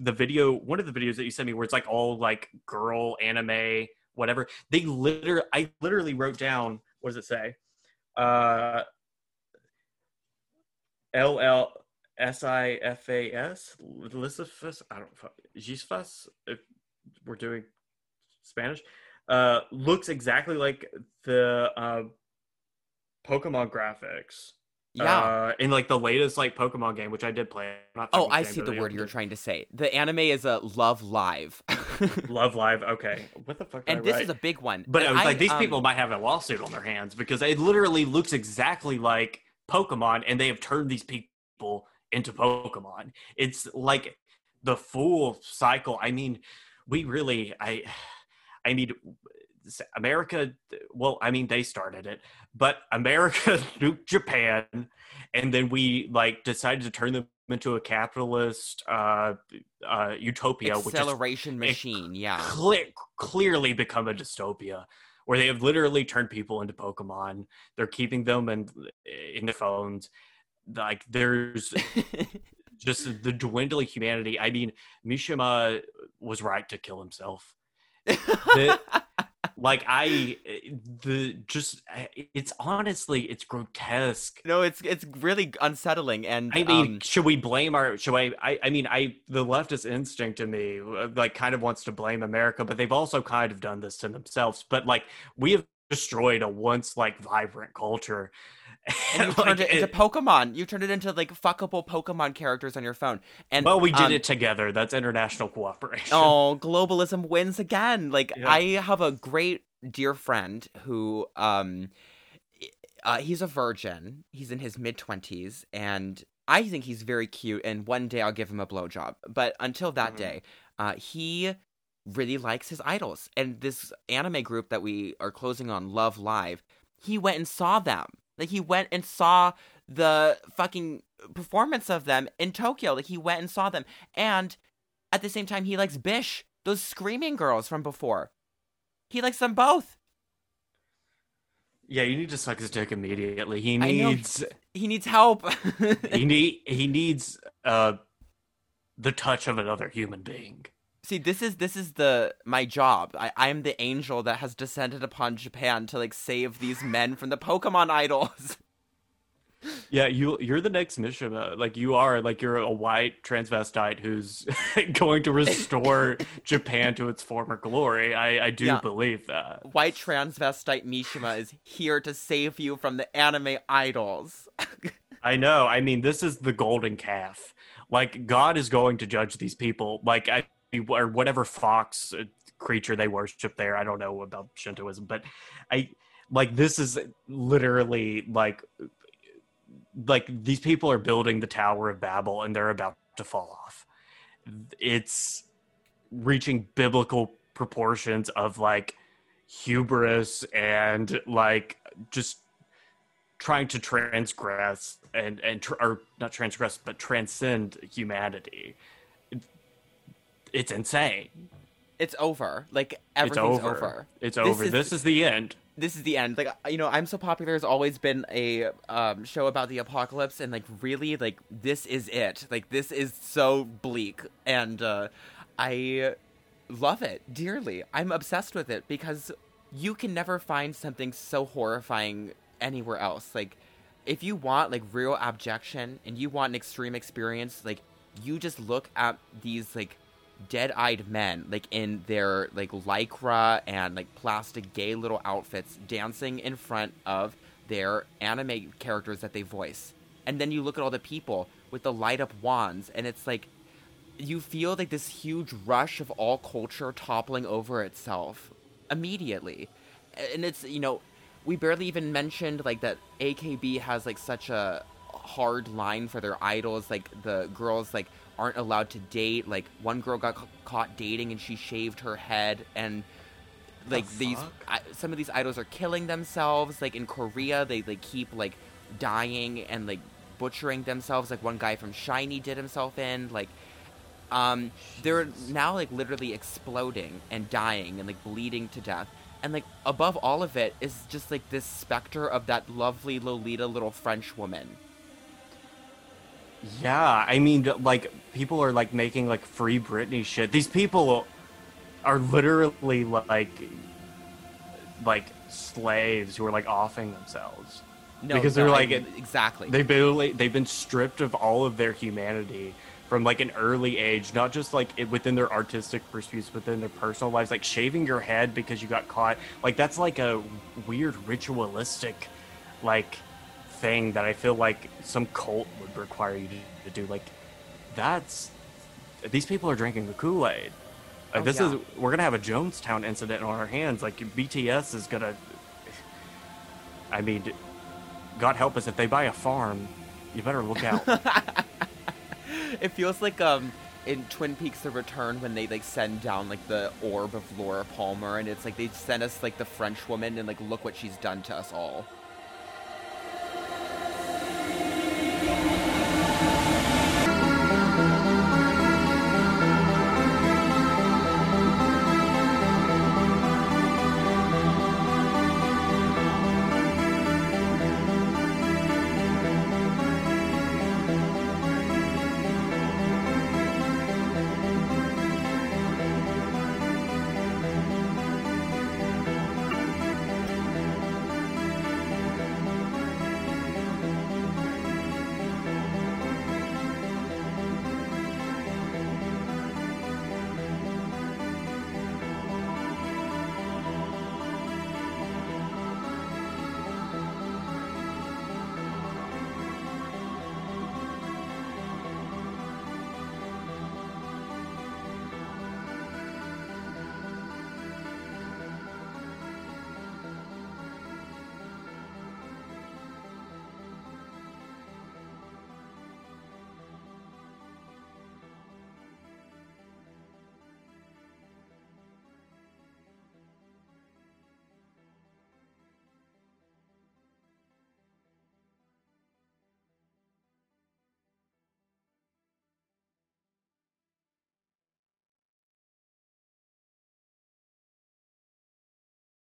the video one of the videos that you sent me where it's like all like girl anime whatever they literally i literally wrote down what does it say uh l l s i f a s Lisifas? i don't Gisfas? if we're doing spanish uh looks exactly like the uh pokemon graphics yeah. uh, in like the latest like Pokemon game, which I did play. Not Oh, I see the word you're trying to say. The anime is a Love Live. Love Live. Okay, what the fuck? and this is a big one. But I was like, these um, people might have a lawsuit on their hands because it literally looks exactly like Pokemon, and they have turned these people into Pokemon. It's like the full cycle. I mean, we really, I, I mean, America. Well, I mean, they started it, but America nuked Japan, and then we like decided to turn them into a capitalist uh, uh, utopia, which is acceleration machine. Yeah. cle- clearly become a dystopia where they have literally turned people into Pokemon. They're keeping them in in their phones. Like there's just the dwindling humanity. I mean, Mishima was right to kill himself. The- like I, the just it's honestly it's grotesque. no, it's it's really unsettling and I mean, um, should we blame our? Should I, I? I mean, I the leftist instinct in me like kind of wants to blame America, but they've also kind of done this to themselves. But like we have destroyed a once like vibrant culture. and you Like, turned it into it- Pokemon. You turned it into like fuckable Pokemon characters on your phone. And well, we did um, it together. That's international cooperation. Oh, globalism wins again. Like Yeah. I have a great dear friend who um uh, he's a virgin. He's in his mid 20s and I think he's very cute and one day I'll give him a blowjob. But until that Mhm. day, uh he really likes his idols. And this anime group that we are closing on Love Live, he went and saw them. Like he went and saw the fucking performance of them in Tokyo. Like he went and saw them. And at the same time he likes Bish, those screaming girls from before. He likes them both. Yeah, you need to suck his dick immediately. He needs He needs help. he need he needs uh the touch of another human being. See, this is this is the my job. I I'm the angel that has descended upon Japan to like save these men from the Pokemon idols. Yeah, you you're the next Mishima. Like you are like you're a white transvestite who's going to restore Japan to its former glory. I I do Yeah. believe that. White transvestite Mishima is here to save you from the anime idols. I know. I mean, this is the golden calf. Like God is going to judge these people. Like I or whatever fox uh, creature they worship there. I don't know about Shintoism, but I like this is literally like like these people are building the Tower of Babel and they're about to fall off. It's reaching biblical proportions of like hubris and like just trying to transgress and and tr- or not transgress but transcend humanity It- it's insane It's over. Like it's everything's over. over. it's This over is- this is the end this is the end. Like you know, I'm so popular has always been a um, show about the apocalypse, and like really, like this is it. Like this is so bleak, and uh, I love it dearly. I'm obsessed with it because you can never find something so horrifying anywhere else. Like if you want like real abjection and you want an extreme experience, like you just look at these like dead-eyed men like in their like lycra and like plastic gay little outfits dancing in front of their anime characters that they voice. And then you look at all the people with the light up wands and it's like you feel like this huge rush of all culture toppling over itself immediately. And it's you know we barely even mentioned like that akb has like such a hard line for their idols like the girls like aren't allowed to date. Like one girl got ca- caught dating and she shaved her head and like these I, some of these idols are killing themselves. Like in korea they like keep like dying and like butchering themselves. Like one guy from SHINee did himself in. Like um they're now like literally exploding and dying and like bleeding to death. And like above all of it is just like this specter of that lovely lolita little french woman yeah i mean like people are like making like free britney shit. These people are literally like like slaves who are like offing themselves. No Because they're, I- like, exactly. They've been they've been stripped of all of their humanity from like an early age, not just like it, within their artistic pursuits, but within their personal lives. Like shaving your head because you got caught, like that's like a weird ritualistic, like thing that I feel like some cult would require you to, to do. Like that's these people are drinking the Kool Aid. Like Oh, this yeah. is we're gonna have a Jonestown incident on our hands. Like BTS is gonna. I mean, God help us if they buy a farm. You better look out. it feels like um in Twin Peaks: The Return when they like send down like the orb of Laura Palmer, and it's like they send us like the French woman, and like look what she's done to us all.